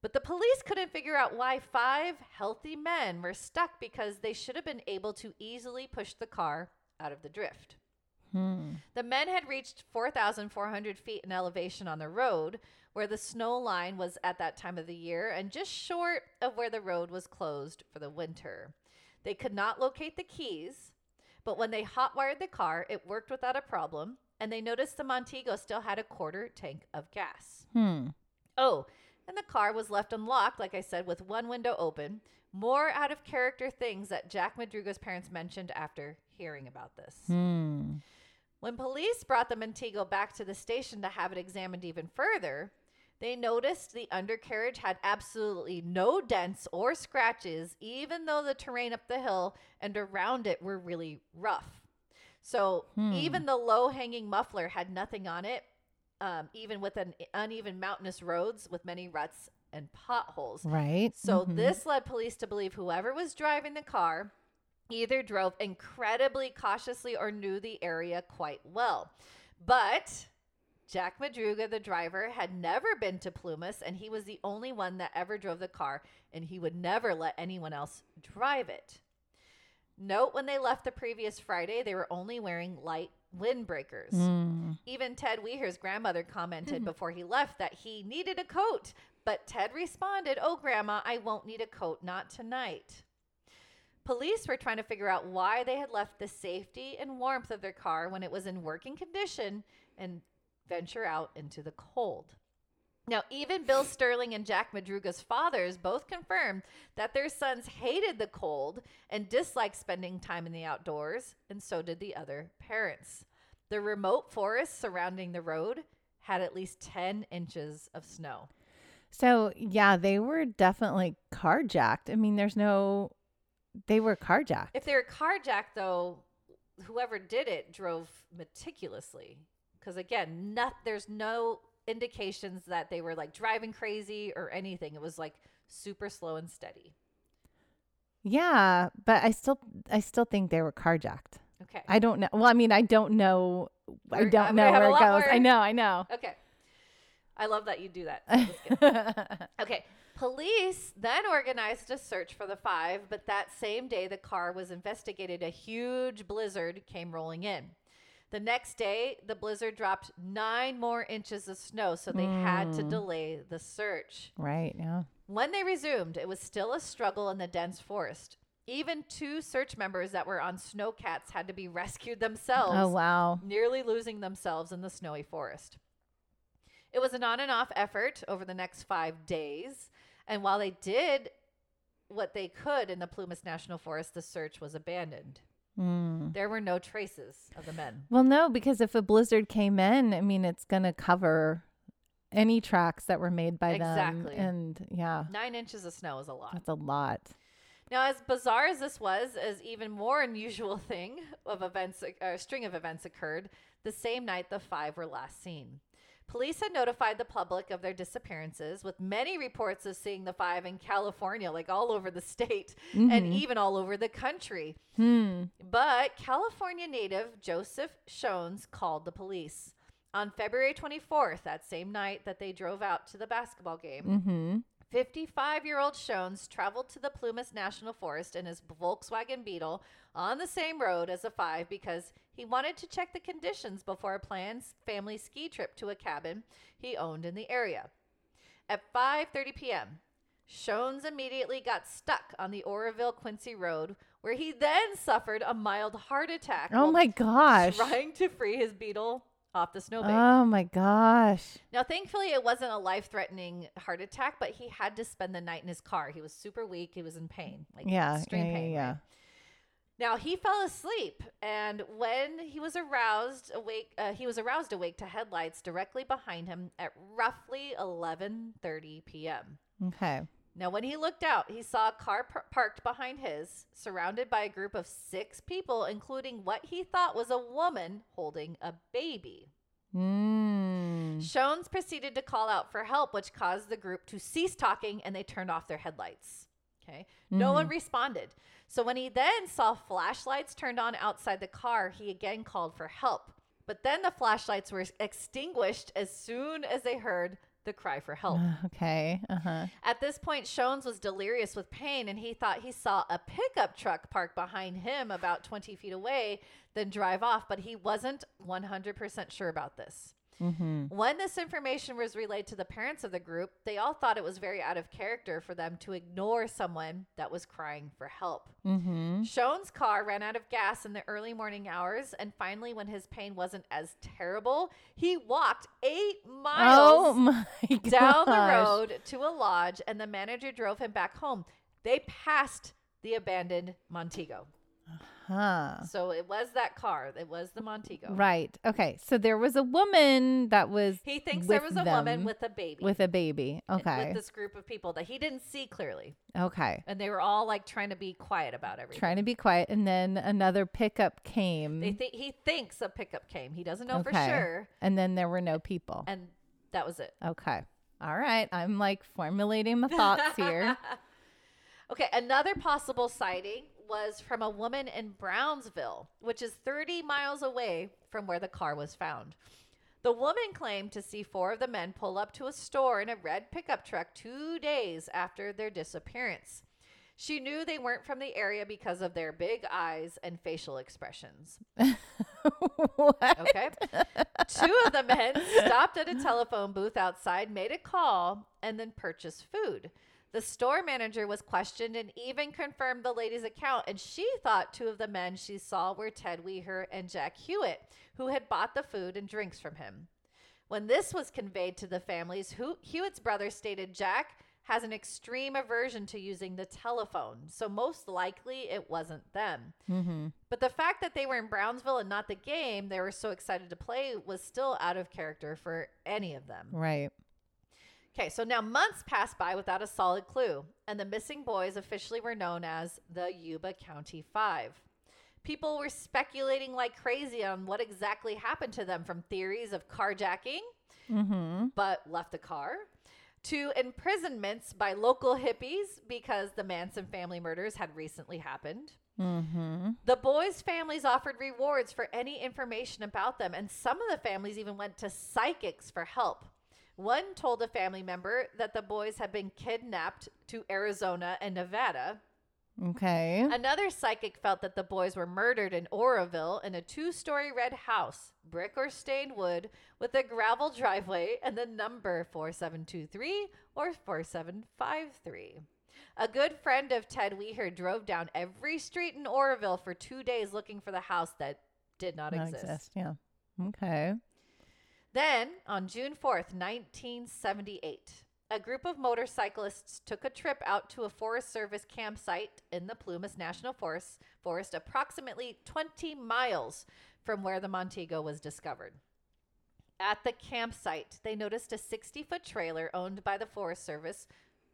But the police couldn't figure out why five healthy men were stuck because they should have been able to easily push the car out of the drift. Hmm. The men had reached 4,400 feet in elevation on the road, where the snow line was at that time of the year, and just short of where the road was closed for the winter. They could not locate the keys, but when they hotwired the car, it worked without a problem, and they noticed the Montego still had a quarter tank of gas. Hmm. Oh, and the car was left unlocked, like I said, with one window open. More out of character things that Jack Madruga's parents mentioned after hearing about this. Hmm. When police brought the Montego back to the station to have it examined even further, they noticed the undercarriage had absolutely no dents or scratches, even though the terrain up the hill and around it were really rough. So Hmm. even the low hanging muffler had nothing on it, um, even with an uneven mountainous roads with many ruts and potholes. Right. So Mhm. this led police to believe whoever was driving the car either drove incredibly cautiously or knew the area quite well. But Jack Madruga, the driver, had never been to Plumas and he was the only one that ever drove the car and he would never let anyone else drive it. Note when they left the previous Friday, they were only wearing light windbreakers. Mm. Even Ted Weher's grandmother commented before he left that he needed a coat, but Ted responded, Oh, Grandma, I won't need a coat, not tonight. Police were trying to figure out why they had left the safety and warmth of their car when it was in working condition and venture out into the cold. Now, even Bill Sterling and Jack Madruga's fathers both confirmed that their sons hated the cold and disliked spending time in the outdoors, and so did the other parents. The remote forest surrounding the road had at least 10 inches of snow. So yeah, they were definitely carjacked. I mean, there's no. They were carjacked. If they were carjacked, though, whoever did it drove meticulously. Because again, not, there's no indications that they were like driving crazy or anything. It was like super slow and steady. Yeah, but I still, I still think they were carjacked. Okay. I don't know. Well, I mean, I don't know. I We're- uh, don't know where it goes. I know. I know. Okay. I love that you do that. [laughs] Okay. Police then organized a search for the five, but that same day the car was investigated, a huge blizzard came rolling in. The next day, the blizzard dropped nine more inches of snow, so they had to Mm. delay the search. right. Yeah. When they resumed, it was still a struggle in the dense forest. Even two search members that were on snowcats had to be [laughs] rescued themselves Oh wow. nearly losing themselves in the snowy forest. It was an on and off effort over the next five days. And while they did what they could in the Plumas National Forest, the search was abandoned. Mm. There were no traces of the men. Well, no, because if a blizzard came in, I mean, it's gonna cover any tracks that were made by Exactly. them, and yeah, Nine inches of snow is a lot. that's a lot. Now, as bizarre as this was, as even more unusual [laughs] thing of events, a string of events occurred the same night the five were last seen. Police had notified the public of their disappearances, with many reports of seeing the five in California, like all over the state and Mhm. even all over the country. Hmm. But California native Joseph Schons called the police. On February 24th, that same night that they drove out to the basketball game, Mm-hmm. 55 year old Schons traveled to the Plumas National Forest in his Volkswagen Beetle on the same road as a five because he wanted to check the conditions before a planned family ski trip to a cabin he owned in the area. At 5:30 p.m., Schons immediately got stuck on the Oroville Quincy Road, where he then suffered a mild heart attack. Oh my gosh. Trying to free his Beetle off the snowbank. Oh my gosh. Now, thankfully, it wasn't a life threatening heart attack, but he had to spend the night in his car. He was super weak. He was in pain, like Yeah. extreme yeah, pain. yeah, right? Now he fell asleep, and when he was aroused awake, uh, he was aroused awake to headlights directly behind him at roughly 11:30 p.m. Okay. Now, when he looked out, he saw a car par- parked behind his, surrounded by a group of six people, including what he thought was a woman holding a baby. Mm. Schons proceeded to call out for help, which caused the group to cease talking and they turned off their headlights. Okay. No one responded. So when he then saw flashlights turned on outside the car, he again called for help. But then the flashlights were extinguished as soon as they heard the cry for help. [sighs] Okay. Uh huh. At this point, Schons was delirious with pain and he thought he saw a pickup truck parked behind him about 20 feet away, then drive off, but he wasn't 100% sure about this. Mm-hmm. When this information was relayed to the parents of the group, they all thought it was very out of character for them to ignore someone that was crying for help. Mm-hmm. Shone's car ran out of gas in the early morning hours, and finally, when his pain wasn't as terrible, he walked eight miles [laughs] my down the road to a lodge, and the manager drove him back home. They passed the abandoned Montego. Huh. So it was that car. It was the Montego. Right. Okay. So there was a woman that was He thinks there was a woman with a baby. with a baby. Okay. With this group of people that he didn't see clearly. okay. And they were all like trying to be quiet about everything. Trying to be quiet, and then another pickup came. They think he thinks a pickup came. He doesn't know for sure. and then there were no people. And that was it. Okay. All right. I'm like formulating the thoughts here. [laughs] okay, another possible sighting was from a woman in Brownsville, which is 30 miles away from where the car was found. The woman claimed to see four of the men pull up to a store in a red pickup truck two days after their disappearance. She knew they weren't from the area because of their big eyes and facial expressions. [laughs] Okay. Two of the men stopped at a telephone booth outside, made a call, and then purchased food. The store manager was questioned and even confirmed the lady's account, and she thought two of the men she saw were Ted Weher and Jack Huett, who had bought the food and drinks from him. When this was conveyed to the families, Huett's brother stated Jack has an extreme aversion to using the telephone, so most likely it wasn't them. Mm-hmm. But the fact that they were in Brownsville and not the game they were so excited to play was still out of character for any of them. Right. Okay, so now months passed by without a solid clue, and the missing boys officially were known as the Yuba County Five. People were speculating like crazy on what exactly happened to them from theories of carjacking, Mm-hmm. but left the car, to imprisonments by local hippies because the Manson family murders had recently happened. Mm-hmm. The boys' families offered rewards for any information about them, and some of the families even went to psychics for help. One told a family member that the boys had been kidnapped to Arizona and Nevada. Okay. Another psychic felt that the boys were murdered in Oroville in a two story red house, brick or stained wood, with a gravel driveway and the number 4723 or 4753. A good friend of Ted Weher drove down every street in Oroville for two days looking for the house that did not, Not exist. exist. Yeah. Okay. Then, on June 4th, 1978, a group of motorcyclists took a trip out to a Forest Service campsite in the Plumas National Forest, forest approximately 20 miles from where the Montego was discovered. At the campsite, they noticed a 60 foot trailer owned by the Forest Service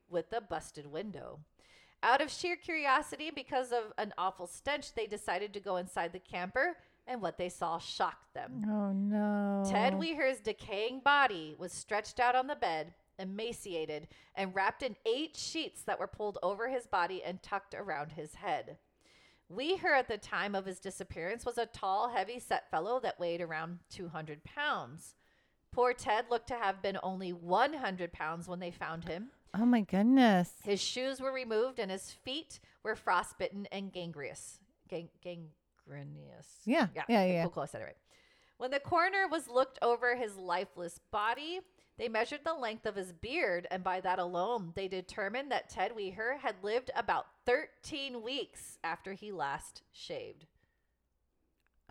with a busted window. Out of sheer curiosity, because of an awful stench, they decided to go inside the camper, and what they saw shocked them. Oh no. Ted Weher's decaying body was stretched out on the bed, emaciated, and wrapped in eight sheets that were pulled over his body and tucked around his head. Weher, at the time of his disappearance, was a tall, heavy set fellow that weighed around 200 pounds. Poor Ted looked to have been only 100 pounds when they found him. Oh my goodness. His shoes were removed and his feet were frostbitten and gangrenous. Gang- Yeah. Yeah. Yeah. Yeah. Cool, cool. I said it right. When the coroner was looked over his lifeless body, they measured the length of his beard, and by that alone, they determined that Ted Weher had lived about 13 weeks after he last shaved.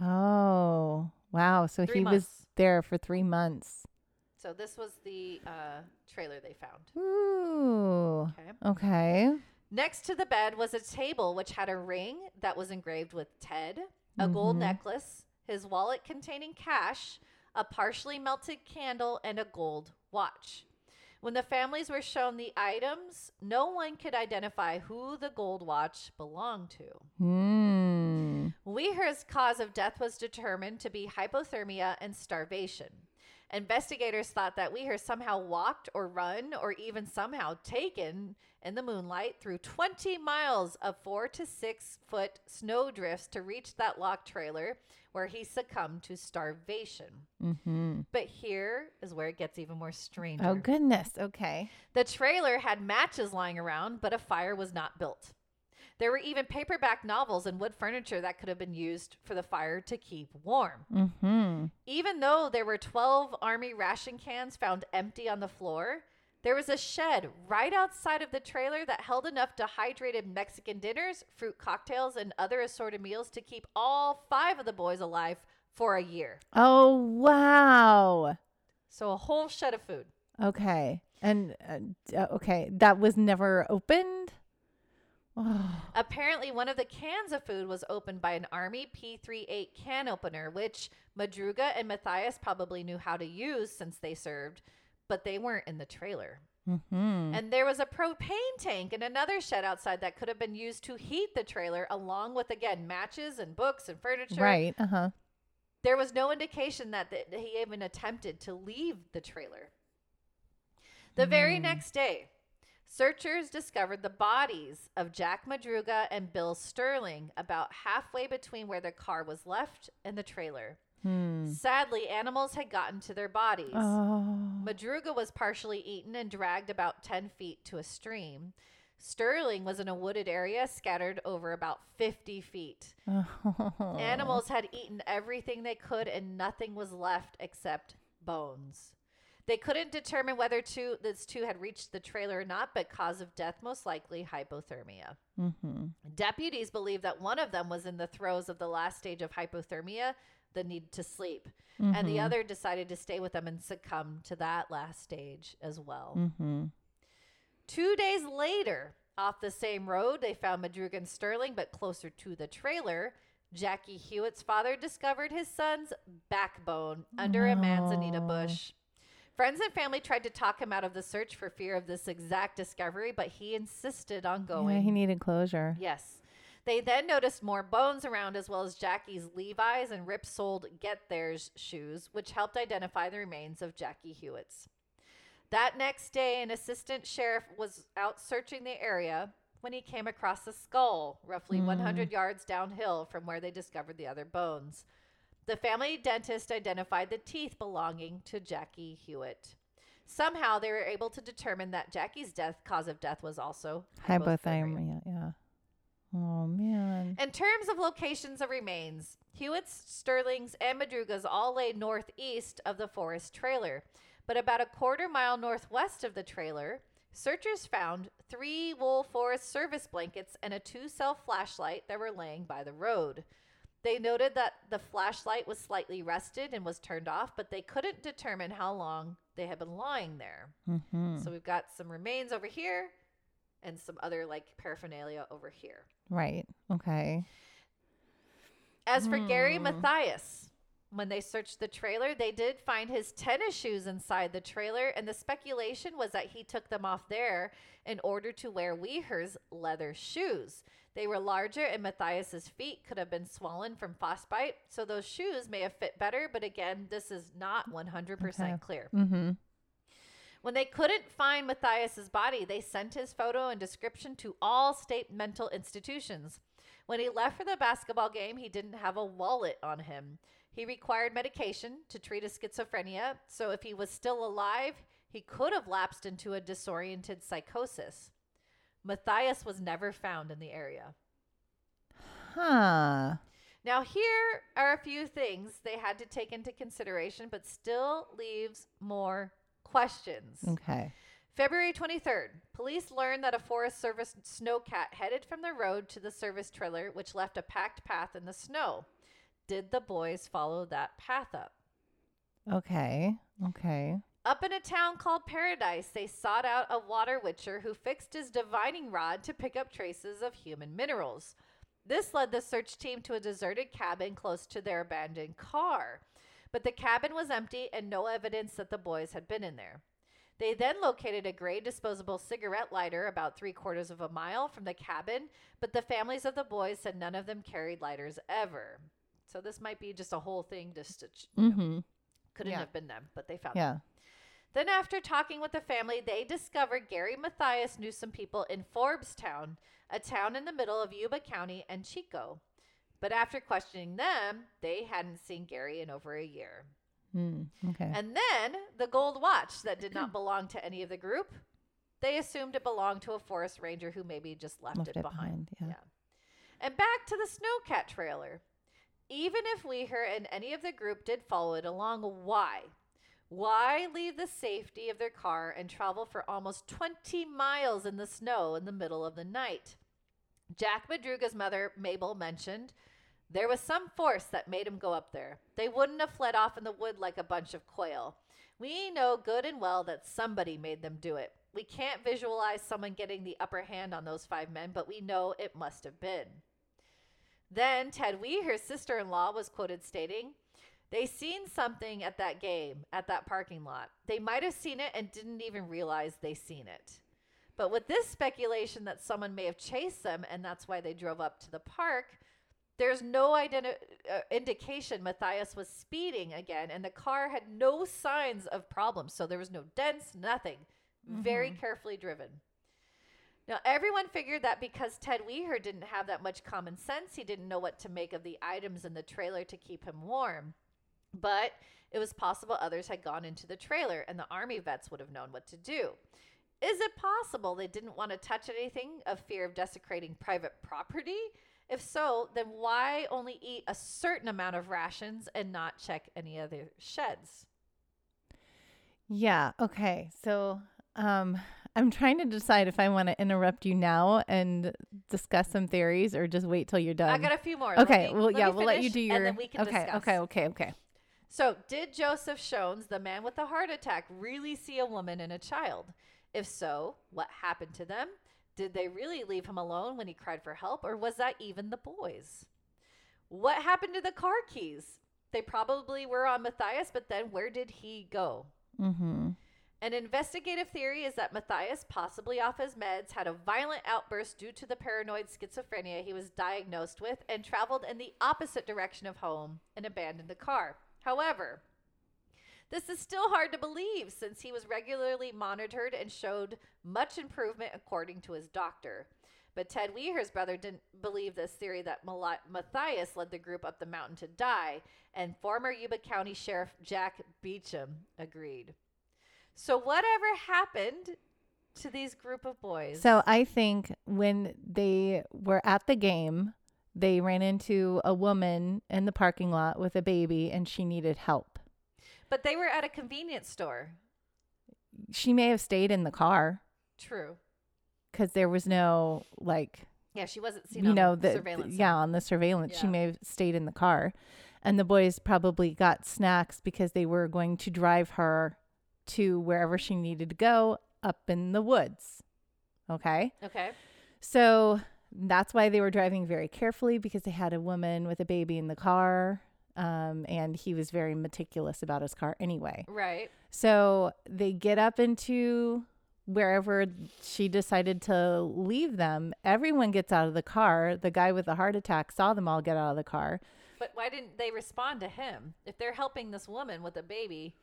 Oh wow. So Three he was there for three months. So this was the uh, trailer they found. Ooh. Okay. Okay. Next to the bed was a table which had a ring that was engraved with Ted, a gold Mhm. necklace, his wallet containing cash, a partially melted candle, and a gold watch. When the families were shown the items, no one could identify who the gold watch belonged to. Hmm. Weher's cause of death was determined to be hypothermia and starvation. Investigators thought that Weher somehow walked or run or even somehow taken in the moonlight through 20 miles of four to six foot snow drifts to reach that locked trailer where he succumbed to starvation. Mm-hmm. But here is where it gets even more strange. Oh goodness. Okay. The trailer had matches lying around, but a fire was not built. There were even paperback novels and wood furniture that could have been used for the fire to keep warm. Mm-hmm. Even though there were 12 army ration cans found empty on the floor, there was a shed right outside of the trailer that held enough dehydrated Mexican dinners, fruit cocktails, and other assorted meals to keep all five of the boys alive for a year. Oh wow. So a whole shed of food. Okay. And uh, uh, okay, that was never opened. [sighs] Apparently, one of the cans of food was opened by an Army P38 can opener, which Madruga and Mathias probably knew how to use since they served, but they weren't in the trailer. Mm-hmm. And there was a propane tank in another shed outside that could have been used to heat the trailer, along with, again, matches and books and furniture. Right. Uh huh. There was no indication that th- he even attempted to leave the trailer. The very next day, searchers discovered the bodies of Jack Madruga and Bill Sterling about halfway between where the car was left and the trailer. Hmm. Sadly, animals had gotten to their bodies. Oh. Madruga was partially eaten and dragged about 10 feet to a stream. Sterling was in a wooded area scattered over about 50 feet. [laughs] Animals had eaten everything they could and nothing was left except bones. They couldn't determine whether two this two had reached the trailer or not, but cause of death most likely hypothermia. Mm-hmm. Deputies believe that one of them was in the throes of the last stage of hypothermia, the need to sleep, and the other decided to stay with them and succumb to that last stage as well. Mm-hmm. Two days later, off the same road, they found Madruga and Sterling, but closer to the trailer. Jackie Huett's father discovered his son's backbone under a manzanita bush. Friends and family tried to talk him out of the search for fear of this exact discovery, but he insisted on going. Yeah, he needed closure. Yes. They then noticed more bones around, as well as Jackie's Levi's and Rip soled Get Theirs shoes, which helped identify the remains of Jackie Huett's. That next day, an assistant sheriff was out searching the area when he came across a skull roughly hmm. 100 yards downhill from where they discovered the other bones. The family dentist identified the teeth belonging to Jackie Huett. Somehow, they were able to determine that Jackie's death cause of death was also Hypothermia. Yeah. Oh man. in terms of locations of remains, Huett's, Sterling's, and Madruga's all lay northeast of the forest trailer. But about a quarter mile northwest of the trailer, searchers found three wool forest service blankets and a two cell flashlight that were laying by the road. They noted that the flashlight was slightly rusted and was turned off, but they couldn't determine how long they had been lying there. Mm-hmm. So we've got some remains over here and some other like paraphernalia over here. Right. Okay. As for Gary Hmm. Mathias, when they searched the trailer, they did find his tennis shoes inside the trailer, and the speculation was that he took them off there in order to wear Weher's leather shoes. They were larger, and Mathias's feet could have been swollen from frostbite, so those shoes may have fit better. But again, this is not 100% Okay. clear. Mm-hmm. When they couldn't find Mathias's body, they sent his photo and description to all state mental institutions. When he left for the basketball game, he didn't have a wallet on him. He required medication to treat his schizophrenia, so if he was still alive, he could have lapsed into a disoriented psychosis. Mathias was never found in the area. Huh. Now, here are a few things they had to take into consideration, but still leaves more questions. Okay. February 23rd, police learned that a Forest Service snowcat headed from the road to the service trailer, which left a packed path in the snow. Did the boys follow that path up? Okay. Okay. Up in a town called Paradise, they sought out a water witcher who fixed his divining rod to pick up traces of human minerals. This led the search team to a deserted cabin close to their abandoned car. But the cabin was empty and no evidence that the boys had been in there. They then located a gray disposable cigarette lighter about three quarters of a mile from the cabin, but the families of the boys said none of them carried lighters ever. So this might be just a whole thing, just to, you know, Mm-hmm. couldn't Yeah. have been them, but they found them. Yeah. Then, after talking with the family, they discovered Gary Mathias knew some people in Forbestown, a town in the middle of Yuba County and Chico. But after questioning them, they hadn't seen Gary in over a year. Mm. Okay. And then the gold watch that did not belong to any of the group, they assumed it belonged to a forest ranger who maybe just left, Left it, it behind. behind, yeah. And back to the snowcat trailer. Even if Weher and any of the group did follow it along, why? Why leave the safety of their car and travel for almost 20 miles in the snow in the middle of the night? Jack Madruga's mother, Mabel, mentioned there was some force that made him go up there. They wouldn't have fled off in the wood like a bunch of quail. We know good and well that somebody made them do it. We can't visualize someone getting the upper hand on those five men, but we know it must have been. Then Ted Weher's sister in law was quoted stating, They seen something at that game, at that parking lot. They might have seen it and didn't even realize they seen it. But with this speculation that someone may have chased them and that's why they drove up to the park, there's no identi- uh, indication Mathias was speeding again, and the car had no signs of problems. So there was no dents, nothing. very carefully driven. Now, everyone figured that because Ted Weher didn't have that much common sense, he didn't know what to make of the items in the trailer to keep him warm. But it was possible others had gone into the trailer and the army vets would have known what to do. Is it possible they didn't want to touch anything of fear of desecrating private property? If so, then why only eat a certain amount of rations and not check any other sheds? Yeah. Okay. So, um, I'm trying to decide if I want to interrupt you now and discuss some theories or just wait till you're done. I got a few more. Okay. me- well, yeah, we'll let you do your. And then we can okay. discuss. Okay. Okay. Okay. So, did Joseph Schons, the man with the heart attack, really see a woman and a child? If so, what happened to them? Did they really leave him alone when he cried for help, or was that even the boys? What happened to the car keys? They probably were on Mathias, but then where did he go? Mm-hmm. An investigative theory is that Mathias, possibly off his meds, had a violent outburst due to the paranoid schizophrenia he was diagnosed with and traveled in the opposite direction of home and abandoned the car. However, this is still hard to believe since he was regularly monitored and showed much improvement according to his doctor. But Ted Weher's brother didn't believe this theory that Mathias led the group up the mountain to die, and former Yuba County Sheriff Jack Beecham agreed. So whatever happened to these group of boys? So I think when they were at the game, they ran into a woman in the parking lot with a baby and she needed help. but they were at a convenience store. She may have stayed in the car True. because there was no like Yeah, she wasn't seen you on know the the surveillance. yeah on the surveillance she may have stayed in the car and the boys probably got snacks because they were going to drive her to wherever she needed to go up in the woods okay Okay. so that's why they were driving very carefully because they had a woman with a baby in the car um, and he was very meticulous about his car anyway Right. so they get up into wherever she decided to leave them. Everyone gets out of the car. The guy with the heart attack saw them all get out of the car. But why didn't they respond to him? If they're helping this woman with a baby,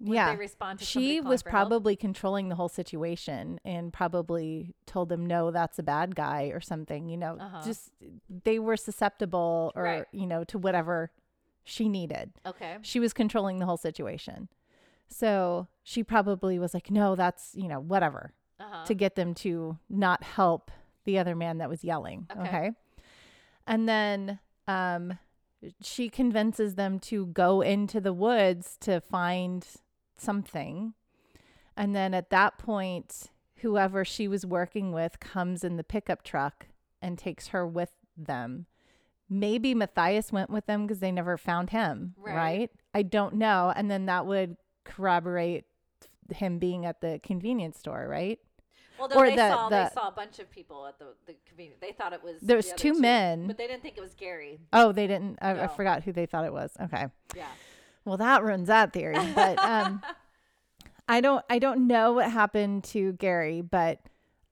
would yeah. respond to She was for help? probably controlling the whole situation and probably told them, no, that's a bad guy or something. You know, Uh-huh. just they were susceptible or, Right. you know, to whatever she needed. Okay. She was controlling the whole situation. So she probably was like, no, that's, you know, whatever. Uh-huh. to get them to not help the other man that was yelling. Okay. Okay. And then um she convinces them to go into the woods to find something. And then at that point, whoever she was working with comes in the pickup truck and takes her with them. Maybe Mathias went with them because they never found him, Right. right. I don't know. And then that would corroborate him being at the convenience store, right? Well, or they the- saw the- they saw a bunch of people at the the convenience. They thought it was There was the other two men. but they didn't think it was Gary. Oh, they didn't. I, I forgot who they thought it was. Okay. Yeah. Well, that ruins that theory. But um, [laughs] I don't. I don't know what happened to Gary, but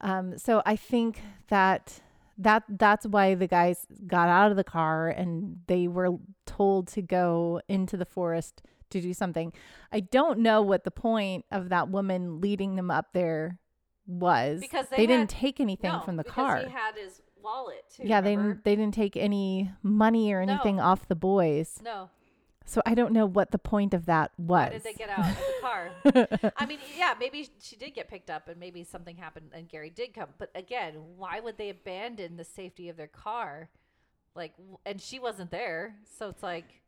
um, so I think that that that's why the guys got out of the car and they were told to go into the forest to do something. I don't know what the point of that woman leading them up there was Because they didn't take anything no, from the because car. He had his wallet too. yeah, they didn't. They didn't take any money or No. anything off the boys. No. So I don't know what the point of that was. Why did they get out of the car? [laughs] I mean, yeah, maybe she did get picked up and maybe something happened and Gary did come. But again, why would they abandon the safety of their car? Like, and she wasn't there. So it's like,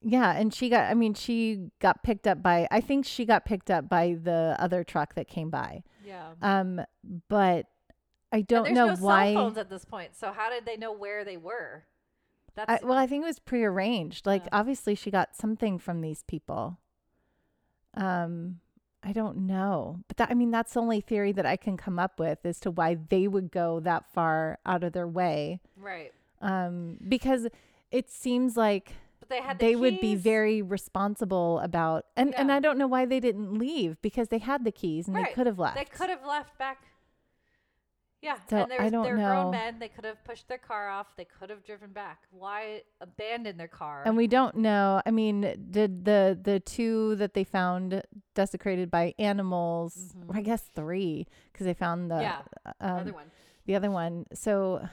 yeah, and she got. I mean, she got picked up by. I think she got picked up by the other truck that came by. yeah. Um, but I don't there's know no why. cell phones at this point. So how did they know where they were? That's I, well, I think it was prearranged. Like, Yeah. obviously, she got something from these people. Um, I don't know, but that I mean, that's the only theory that I can come up with as to why they would go that far out of their way. right. Um, because it seems like But they had the they would be very responsible about, and and I don't know why they didn't leave because they had the keys and they could have left. They could have left back. Yeah, So, and I don't they're know. grown men. They could have pushed their car off. They could have driven back. Why abandon their car? And we don't know. I mean, did the the two that they found desecrated by animals? Mhm. Or I guess three because they found the yeah, um, another one. the other one. So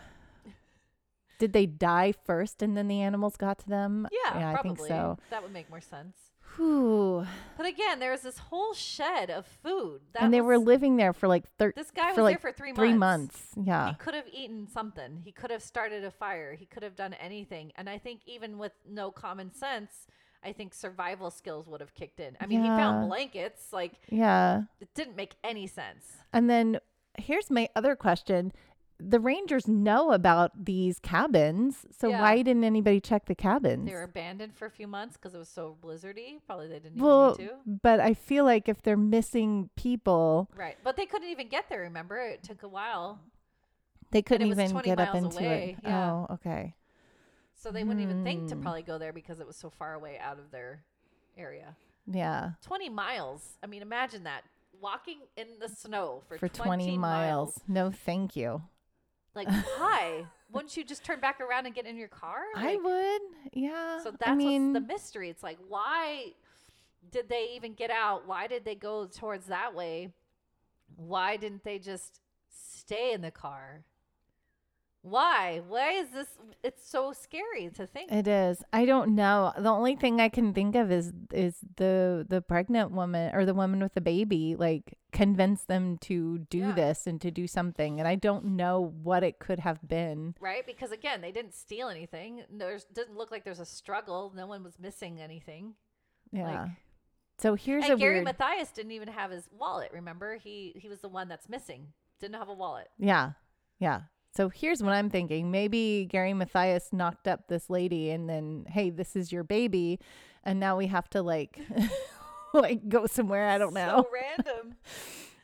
did they die first and then the animals got to them? [laughs] Yeah, yeah, I think so. That would make more sense. Whew. But again, there was this whole shed of food. That and they were living there for like thir- This guy was like there for three months. three months. Yeah. He could have eaten something. He could have started a fire. He could have done anything. And I think even with no common sense, I think survival skills would have kicked in. I mean, he found blankets. Like Yeah. it didn't make any sense. And then here's my other question. The rangers know about these cabins. So Yeah. why didn't anybody check the cabins? They were abandoned for a few months because it was so blizzardy. Probably they didn't well, even need to. but I feel like if they're missing people, Right. But they couldn't even get there, remember? It took a while. they couldn't even get up into away, it. yeah. Oh, okay. So they wouldn't even think to Hmm. probably go there because it was so far away out of their area. Yeah. 20 miles. I mean, imagine that. Walking in the snow for, For 20 miles. No, thank you. Like, why? Wouldn't you just turn back around and get in your car? I would. Yeah. So that's I mean, what's the mystery. It's like, why did they even get out? Why did they go towards that way? Why didn't they just stay in the car? Why? Why is this? It's so scary to think. It is. I don't know. The only thing I can think of is is the the pregnant woman or the woman with the baby like convince them to do Yeah. this and to do something and I don't know what it could have been. right? Because again, they didn't steal anything. There's didn't look like there's a struggle. No one was missing anything. Yeah. Like- so here's and a Gary weird Mathias didn't even have his wallet. Remember, he he was the one that's missing. Didn't have a wallet. Yeah. Yeah. So here's what I'm thinking. Maybe Gary Mathias knocked up this lady and then, hey, this is your baby. And now we have to like [laughs] like go somewhere. I don't know. So random. [laughs]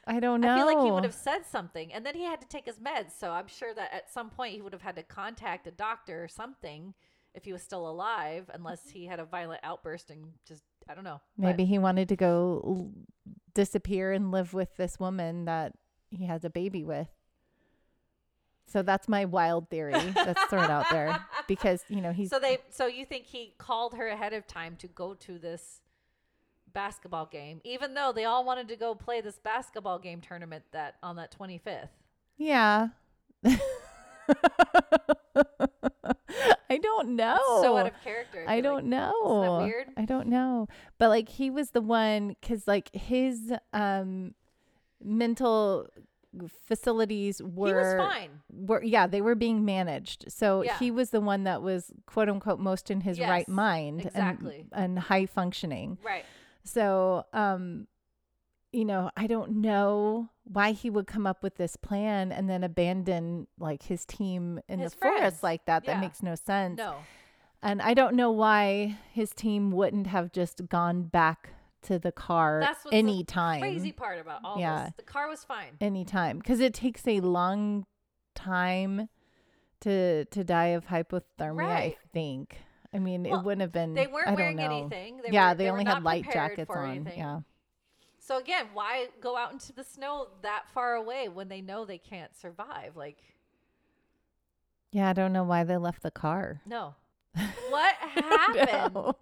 I don't know. I feel like he would have said something, and then he had to take his meds. So I'm sure that at some point he would have had to contact a doctor or something if he was still alive, unless he had a violent outburst and just I don't know. But Maybe he wanted to go l- disappear and live with this woman that he has a baby with. So that's my wild theory that's thrown out there [laughs] because, you know, he's so they. So you think he called her ahead of time to go to this basketball game, even though they all wanted to go play this basketball game tournament that on that 25th. yeah. [laughs] I don't know. So out of character. I don't like. know. weird? I don't know. But like he was the one cuz like his um mental facilities were He was fine. were yeah, they were being managed. So Yeah. he was the one that was quote unquote most in his right mind exactly. and and high functioning. Right. So um you know, I don't know why he would come up with this plan and then abandon like his team in His the forest like that. That makes no sense. No. And I don't know why his team wouldn't have just gone back to the car That's what's the anytime. Crazy part about all Yeah. this. The car was fine. Anytime. Because it takes a long time to to die of hypothermia, Right. I think. I mean, Well, it wouldn't have been. They weren't I don't wearing know. anything. They yeah, were, they, were only had light jackets on. anything. Yeah. So again, why go out into the snow that far away when they know they can't survive? Like, Yeah, I don't know why they left the car. no. [laughs] What happened?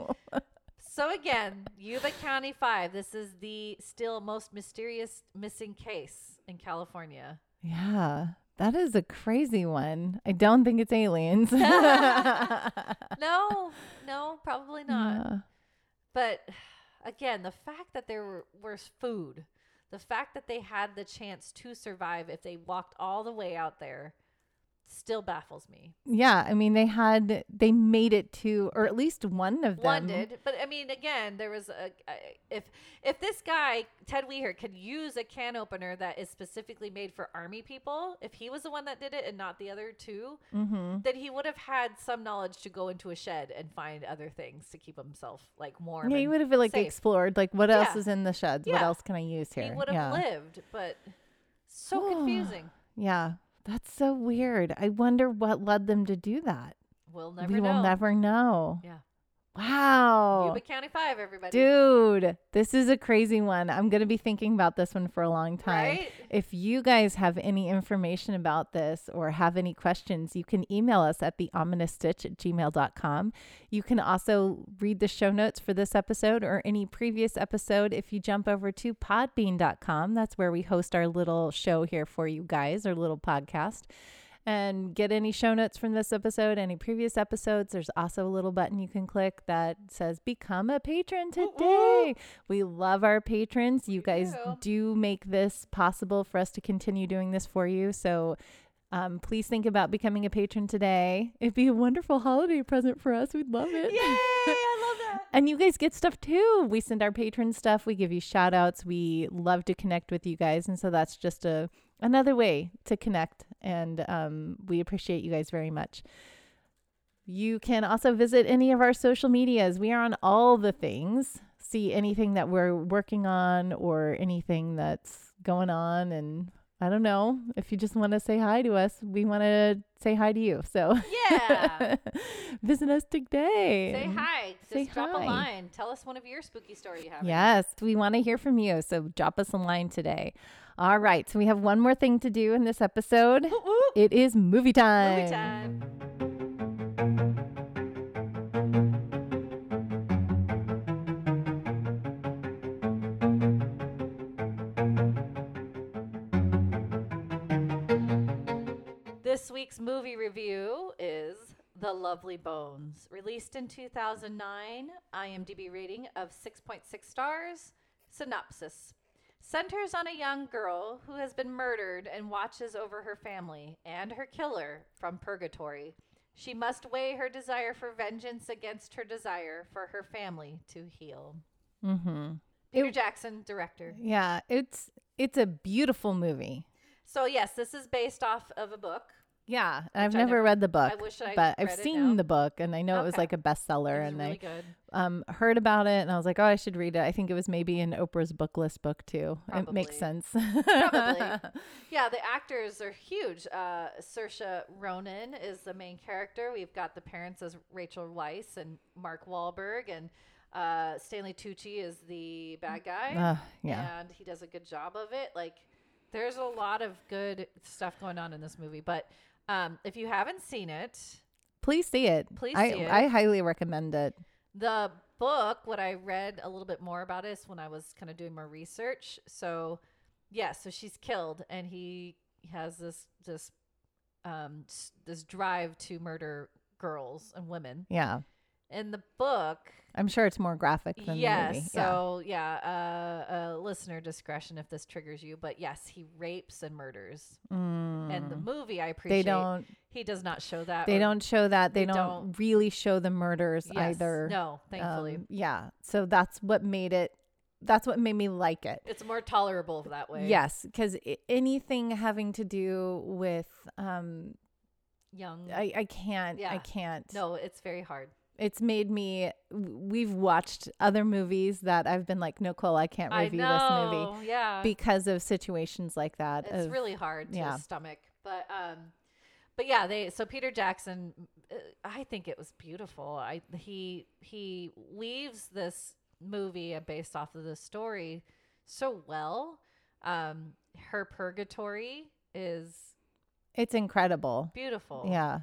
So again, Yuba County 5, this is the still most mysterious missing case in California. Yeah. That is a crazy one. I don't think it's aliens. [laughs] [laughs] No, no, probably not. Yeah. But again, the fact that there were, was food, the fact that they had the chance to survive if they walked all the way out there still baffles me. Yeah, I mean they had they made it to or at least one of them. One did, but I mean, again, there was a, a if if this guy Ted Weiher could use a can opener that is specifically made for army people, if he was the one that did it and not the other 2 mm-hmm. then he would have had some knowledge to go into a shed and find other things to keep himself like warm. Yeah, and would have like safe. explored like what else Yeah. is in the sheds? What else can I use here? He would have yeah. lived, but so [sighs] confusing. Yeah. That's so weird. I wonder what led them to do that. We'll never we know. will never know. Yeah. Wow. Yuba County 5, everybody. Dude, this is a crazy one. I'm going to be thinking about this one for a long time. Right? If you guys have any information about this or have any questions, you can email us at the ominous stitch at gmail.com. You can also read the show notes for this episode or any previous episode if you jump over to podbean.com. That's where we host our little show here for you guys, our little podcast. And get any show notes from this episode, any previous episodes. There's also a little button you can click that says Become a Patron today. We love our patrons. You guys do. do make this possible for us to continue doing this for you. So um, please think about becoming a patron today. It'd be a wonderful holiday present for us. We'd love it. Yay! I [laughs] love that. And you guys get stuff too. We send our patrons stuff. We give you shout outs. We love to connect with you guys. And so that's just a another way to connect. And um, we appreciate you guys very much. You can also visit any of our social medias. We are on all the things. See anything that we're working on or anything that's going on. And I don't know if you just want to say hi to us, we want to say hi to you. So Yeah. [laughs] visit us today. Say hi. Just Say drop hi. a line. Tell us one of your spooky story you have. Yes, we want to hear from you. So drop us a line today. All right. So we have one more thing to do in this episode. Woo, woo. It is movie time. Movie time. This week's movie review is The Lovely Bones. Released in 2009, IMDb rating of 6.6 stars. Synopsis centers on a young girl who has been murdered and watches over her family and her killer from purgatory. She must weigh her desire for vengeance against her desire for her family to heal. Mm-hmm. Peter It- Jackson, director. Yeah, it's it's a beautiful movie. So, yes, this is based off of a book. Yeah, I've never, never- read the book, I wish I but I've seen now. the book, and I know it was like a bestseller, and really I good. um, heard about it, and I was like, oh, I should read it. I think it was maybe in Oprah's book list book too. It makes sense. Probably. [laughs] Yeah, the actors are huge. Uh, Saoirse Ronan is the main character. We've got the parents as Rachel Weisz and Mark Wahlberg, and uh, Stanley Tucci is the bad guy. Uh, yeah. and he does a good job of it. Like, there's a lot of good stuff going on in this movie. But um, if you haven't seen it, Please see it. Please I, see it. I highly recommend it. the book, what I read a little bit more about is when I was kind of doing more research. So, yeah, so she's killed, and he has this this um this drive to murder girls and women. Yeah. In the book, I'm sure it's more graphic than yes. the movie. So yeah, uh, uh, listener discretion if this triggers you. But yes, he rapes and murders. Mm. And the movie, I appreciate. they don't He does not show that. they don't show that. They, they don't, don't- really show the murders Yes, either. No, thankfully, Um, yeah. So that's what made it that's what made me like it. it's more tolerable that way. Yes, because anything having to do with um, young. I, I can't. Yeah. I can't. no, it's very hard. It's made me. We've watched other movies that I've been like, Nicole, I can't I review know. this movie Yeah, because of situations like that. it's of- really hard to yeah. stomach. But um, but yeah, they so Peter Jackson. uh, I think it was beautiful. I he he weaves this movie based off of the story so well. Um, her purgatory is It's incredible. beautiful. Yeah.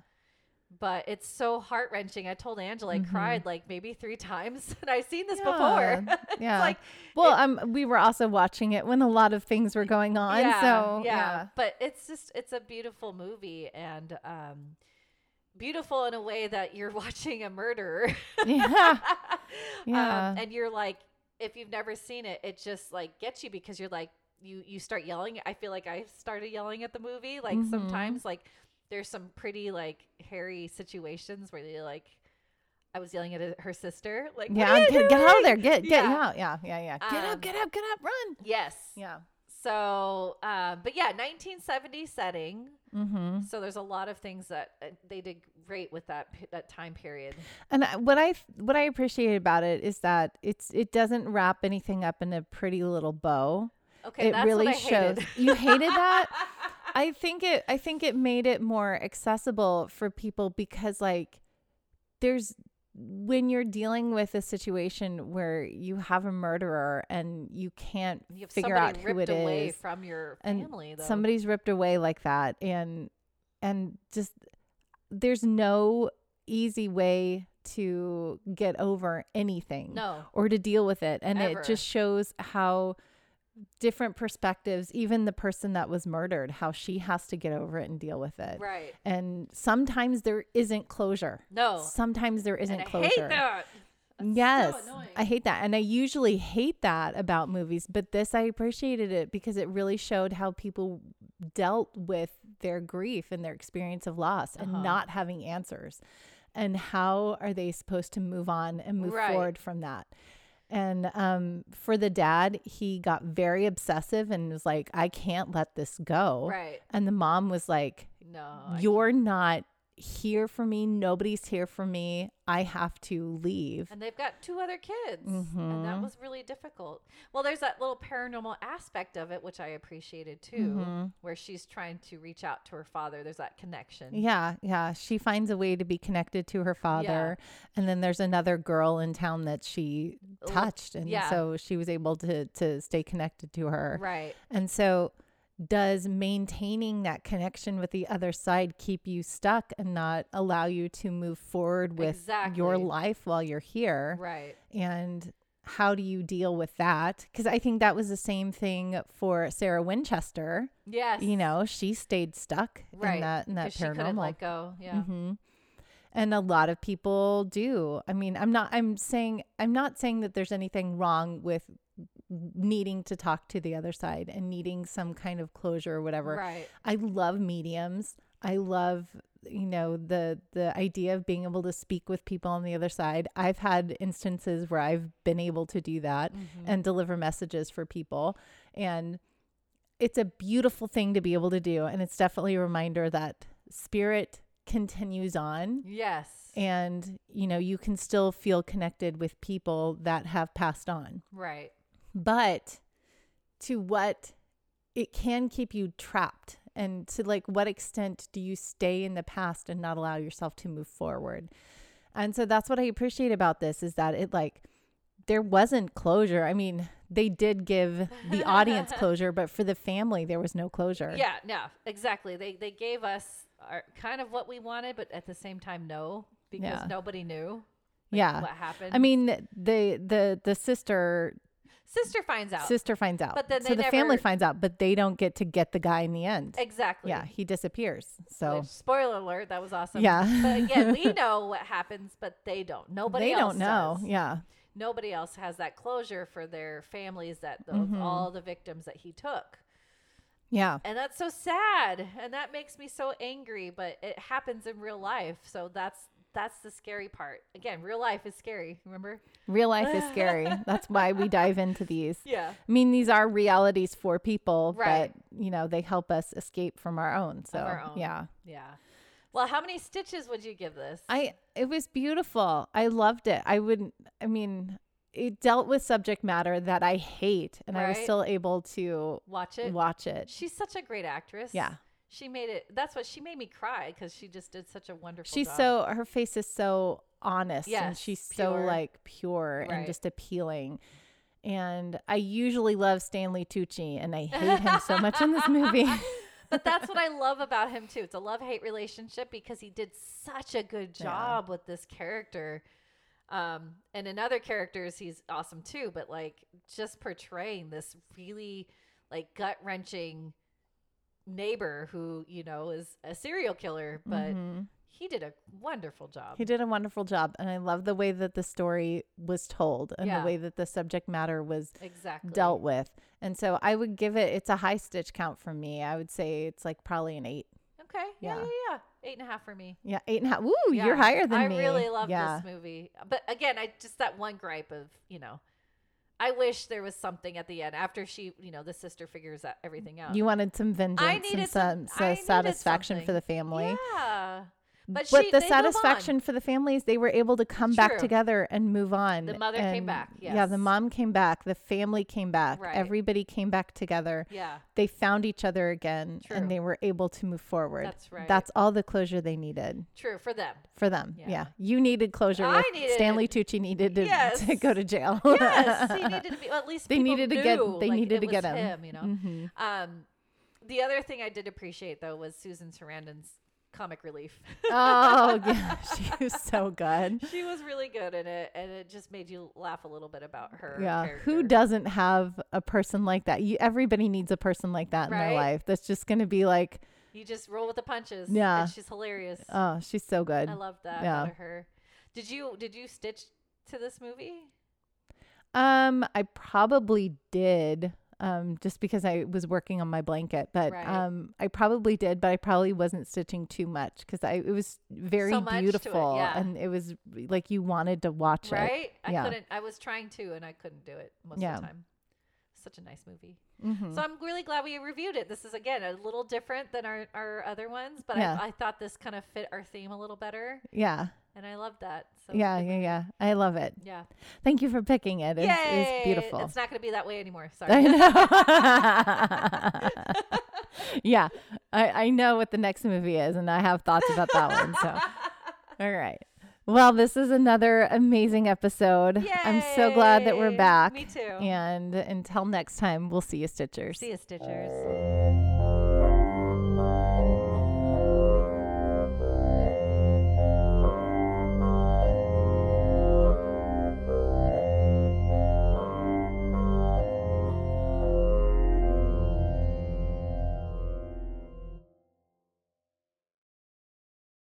But it's so heart wrenching. I told Angela I Mhm. cried like maybe three [laughs] times, and I've seen this Yeah, before. [laughs] Yeah. like Well, it- um, we were also watching it when a lot of things were going on. yeah, so yeah, but it's just it's a beautiful movie and um, beautiful in a way that you're [laughs] watching a murderer. Yeah. Yeah. Um, and you're like, if you've never seen it, it just like gets you because you're like you you start yelling. I feel like I started yelling at the movie. Like Mhm. sometimes like there's some pretty like hairy situations where you're like. I was yelling at uh, her sister, like, "What yeah. Get, get out of there. Get get Yeah. out. Yeah. Yeah. Yeah. Get Um, up. Get up. Get up. Run. Yes. Yeah. So, um, but yeah, 1970 setting. Mm-hmm. So there's a lot of things that uh, they did great with that that time period. And what I what I appreciate about it is that it's it doesn't wrap anything up in a pretty little bow. Okay, it that's really what I shows. hated. You hated that. [laughs] I think it I think it made it more accessible for people because like there's when you're dealing with a situation where you have a murderer and you can't You figure out who ripped it away is, from your and family, though. somebody's ripped away like that and and just there's no easy way to get over anything no, or to deal with it and Ever. it just shows how different perspectives even the person that was murdered how she has to get over it and deal with it right? and sometimes there isn't closure No, sometimes there isn't and I closure hate that. That's yes annoying. i hate that and i usually hate that about movies but this i appreciated it because it really showed how people dealt with their grief and their experience of loss and Uh-huh. not having answers and how are they supposed to move on and move Right. forward from that and um, for the dad he got very obsessive and was like i can't let this go right? and the mom was like No, I you're not here for me nobody's here for me i have to leave and they've got two other kids and that Mhm. was really difficult well there's that little paranormal aspect of it which i appreciated too Mhm. where she's trying to reach out to her father there's that connection Yeah, yeah. She finds a way to be connected to her father. And then there's another girl in town that she touched. And yeah. so she was able to to stay connected to her. right And so does maintaining that connection with the other side keep you stuck and not allow you to move forward with your life while you're here? right And how do you deal with that? Because I think that was the same thing for Sarah Winchester. yes You know, she stayed stuck right in that in that 'cause she couldn't let go yeah hmm And a lot of people do. I mean, I'm not. I'm saying. I'm not saying that there's anything wrong with needing to talk to the other side and needing some kind of closure or whatever. right I love mediums. I love you know the the idea of being able to speak with people on the other side. I've had instances where I've been able to do that Mhm. and deliver messages for people and it's a beautiful thing to be able to do and it's definitely a reminder that spirit continues on yes and you know you can still feel connected with people that have passed on right but to what it can keep you trapped and to like what extent do you stay in the past and not allow yourself to move forward? And so that's what i appreciate about this is that it like there wasn't closure. I mean they did give the audience [laughs] closure but for the family there was no closure. Yeah no exactly. They they gave us our, kind of what we wanted but at the same time no because Yeah. nobody knew like, yeah. what happened. I mean the the the sister sister finds out. Sister finds out. But then so the family finds out but they don't get to get the guy in the end. Exactly. Yeah he disappears. So Which, spoiler alert that was awesome. Yeah. but again we [laughs] know what happens but they don't. Nobody else. they don't know. does. yeah. Nobody else has that closure for their families that of Mhm. all the victims that he took. Yeah. And that's so sad. And that makes me so angry but it happens in real life. So that's that's the scary part. Again real life is scary remember? Real life is scary. [laughs] That's why we dive into these. Yeah. I mean these are realities for people Right. but you know they help us escape from our own so our own. yeah. Yeah. Well how many stitches would you give this? I it was beautiful. I loved it. I wouldn't i mean it dealt with subject matter that i hate and i was still able to watch it? watch it. She's such a great actress. Yeah she made it that's what she made me cry because she just did such a wonderful she's job. so her face is so honest and Yes, she's so like pure and just appealing and i usually love stanley tucci and i hate him so much in this movie [laughs] but that's what I love about him too. It's a love hate relationship because he did such a good Yeah. job with this character. Um, and in other characters, he's awesome too. But like just portraying this really like gut wrenching neighbor who you know is a serial killer, but Mhm. he did a wonderful job. he did a wonderful job and i love the way that the story was told and Yeah. the way that the subject matter was exactly dealt with and so i would give it it's a high stitch count for me i would say it's like probably an eight Okay. Yeah, Yeah. yeah, yeah. Eight and a half for me. yeah eight and a half Woo, Yeah. you're higher than I me I really love yeah this movie. But again, I just that one gripe of, you know, I wish there was something at the end after she, you know, the sister figures everything out. you wanted some vengeance I needed and some- some, needed satisfaction for the family Yeah. But, but she, the they move on. satisfaction for the families, they were able to come back together and move on. The mother came And, back, Yeah, the mom came back. The family came back. Right. Everybody came back together. Yeah. They found each other again True. and they were able to move forward. That's right. That's all the closure they needed True for them. for them. Yeah. Yeah. You needed closure. I needed Stanley. Tucci needed to, Yes. to go to jail. [laughs] Yes, he needed to be. Well, at least They needed to get- they like, needed to get was him. You know. Mhm. Um, the other thing I did appreciate though was Susan Sarandon's comic relief. [laughs] Oh, [laughs] yeah. She was so good. she was really good in it, and it just made you laugh a little bit about her. Yeah. Who doesn't have a person like that? You, everybody needs a person like that in their life. That's just going to be like, You just roll with the punches. Yeah. and she's hilarious. oh, she's so good. I love that yeah. her. Did you did you stitch to this movie? Um, I probably did. Um, just because I was working on my blanket, but Right. um, I probably did, but I probably wasn't stitching too much because I it was very So to it, beautiful yeah. and it was like you wanted to watch it. Right? I Yeah. couldn't. I was trying to, and I couldn't do it most Yeah. of the time. Such a nice movie. Mhm. So I'm really glad we reviewed it. This is again a little different than our, our other ones, but. I, I thought this kind of fit our theme a little better, yeah, and I love that. So yeah, yeah, yeah. I love it. yeah. Thank you for picking it. It's, Yay! it's beautiful. It's not going to be that way anymore. Sorry. I know. [laughs] [laughs] yeah, I, I know what the next movie is, and I have thoughts about that one. So, [laughs] all right. Well, this is another amazing episode. Yay! I'm so glad that we're back. Me too. And until next time, we'll see you, Stitchers. See you, Stitchers.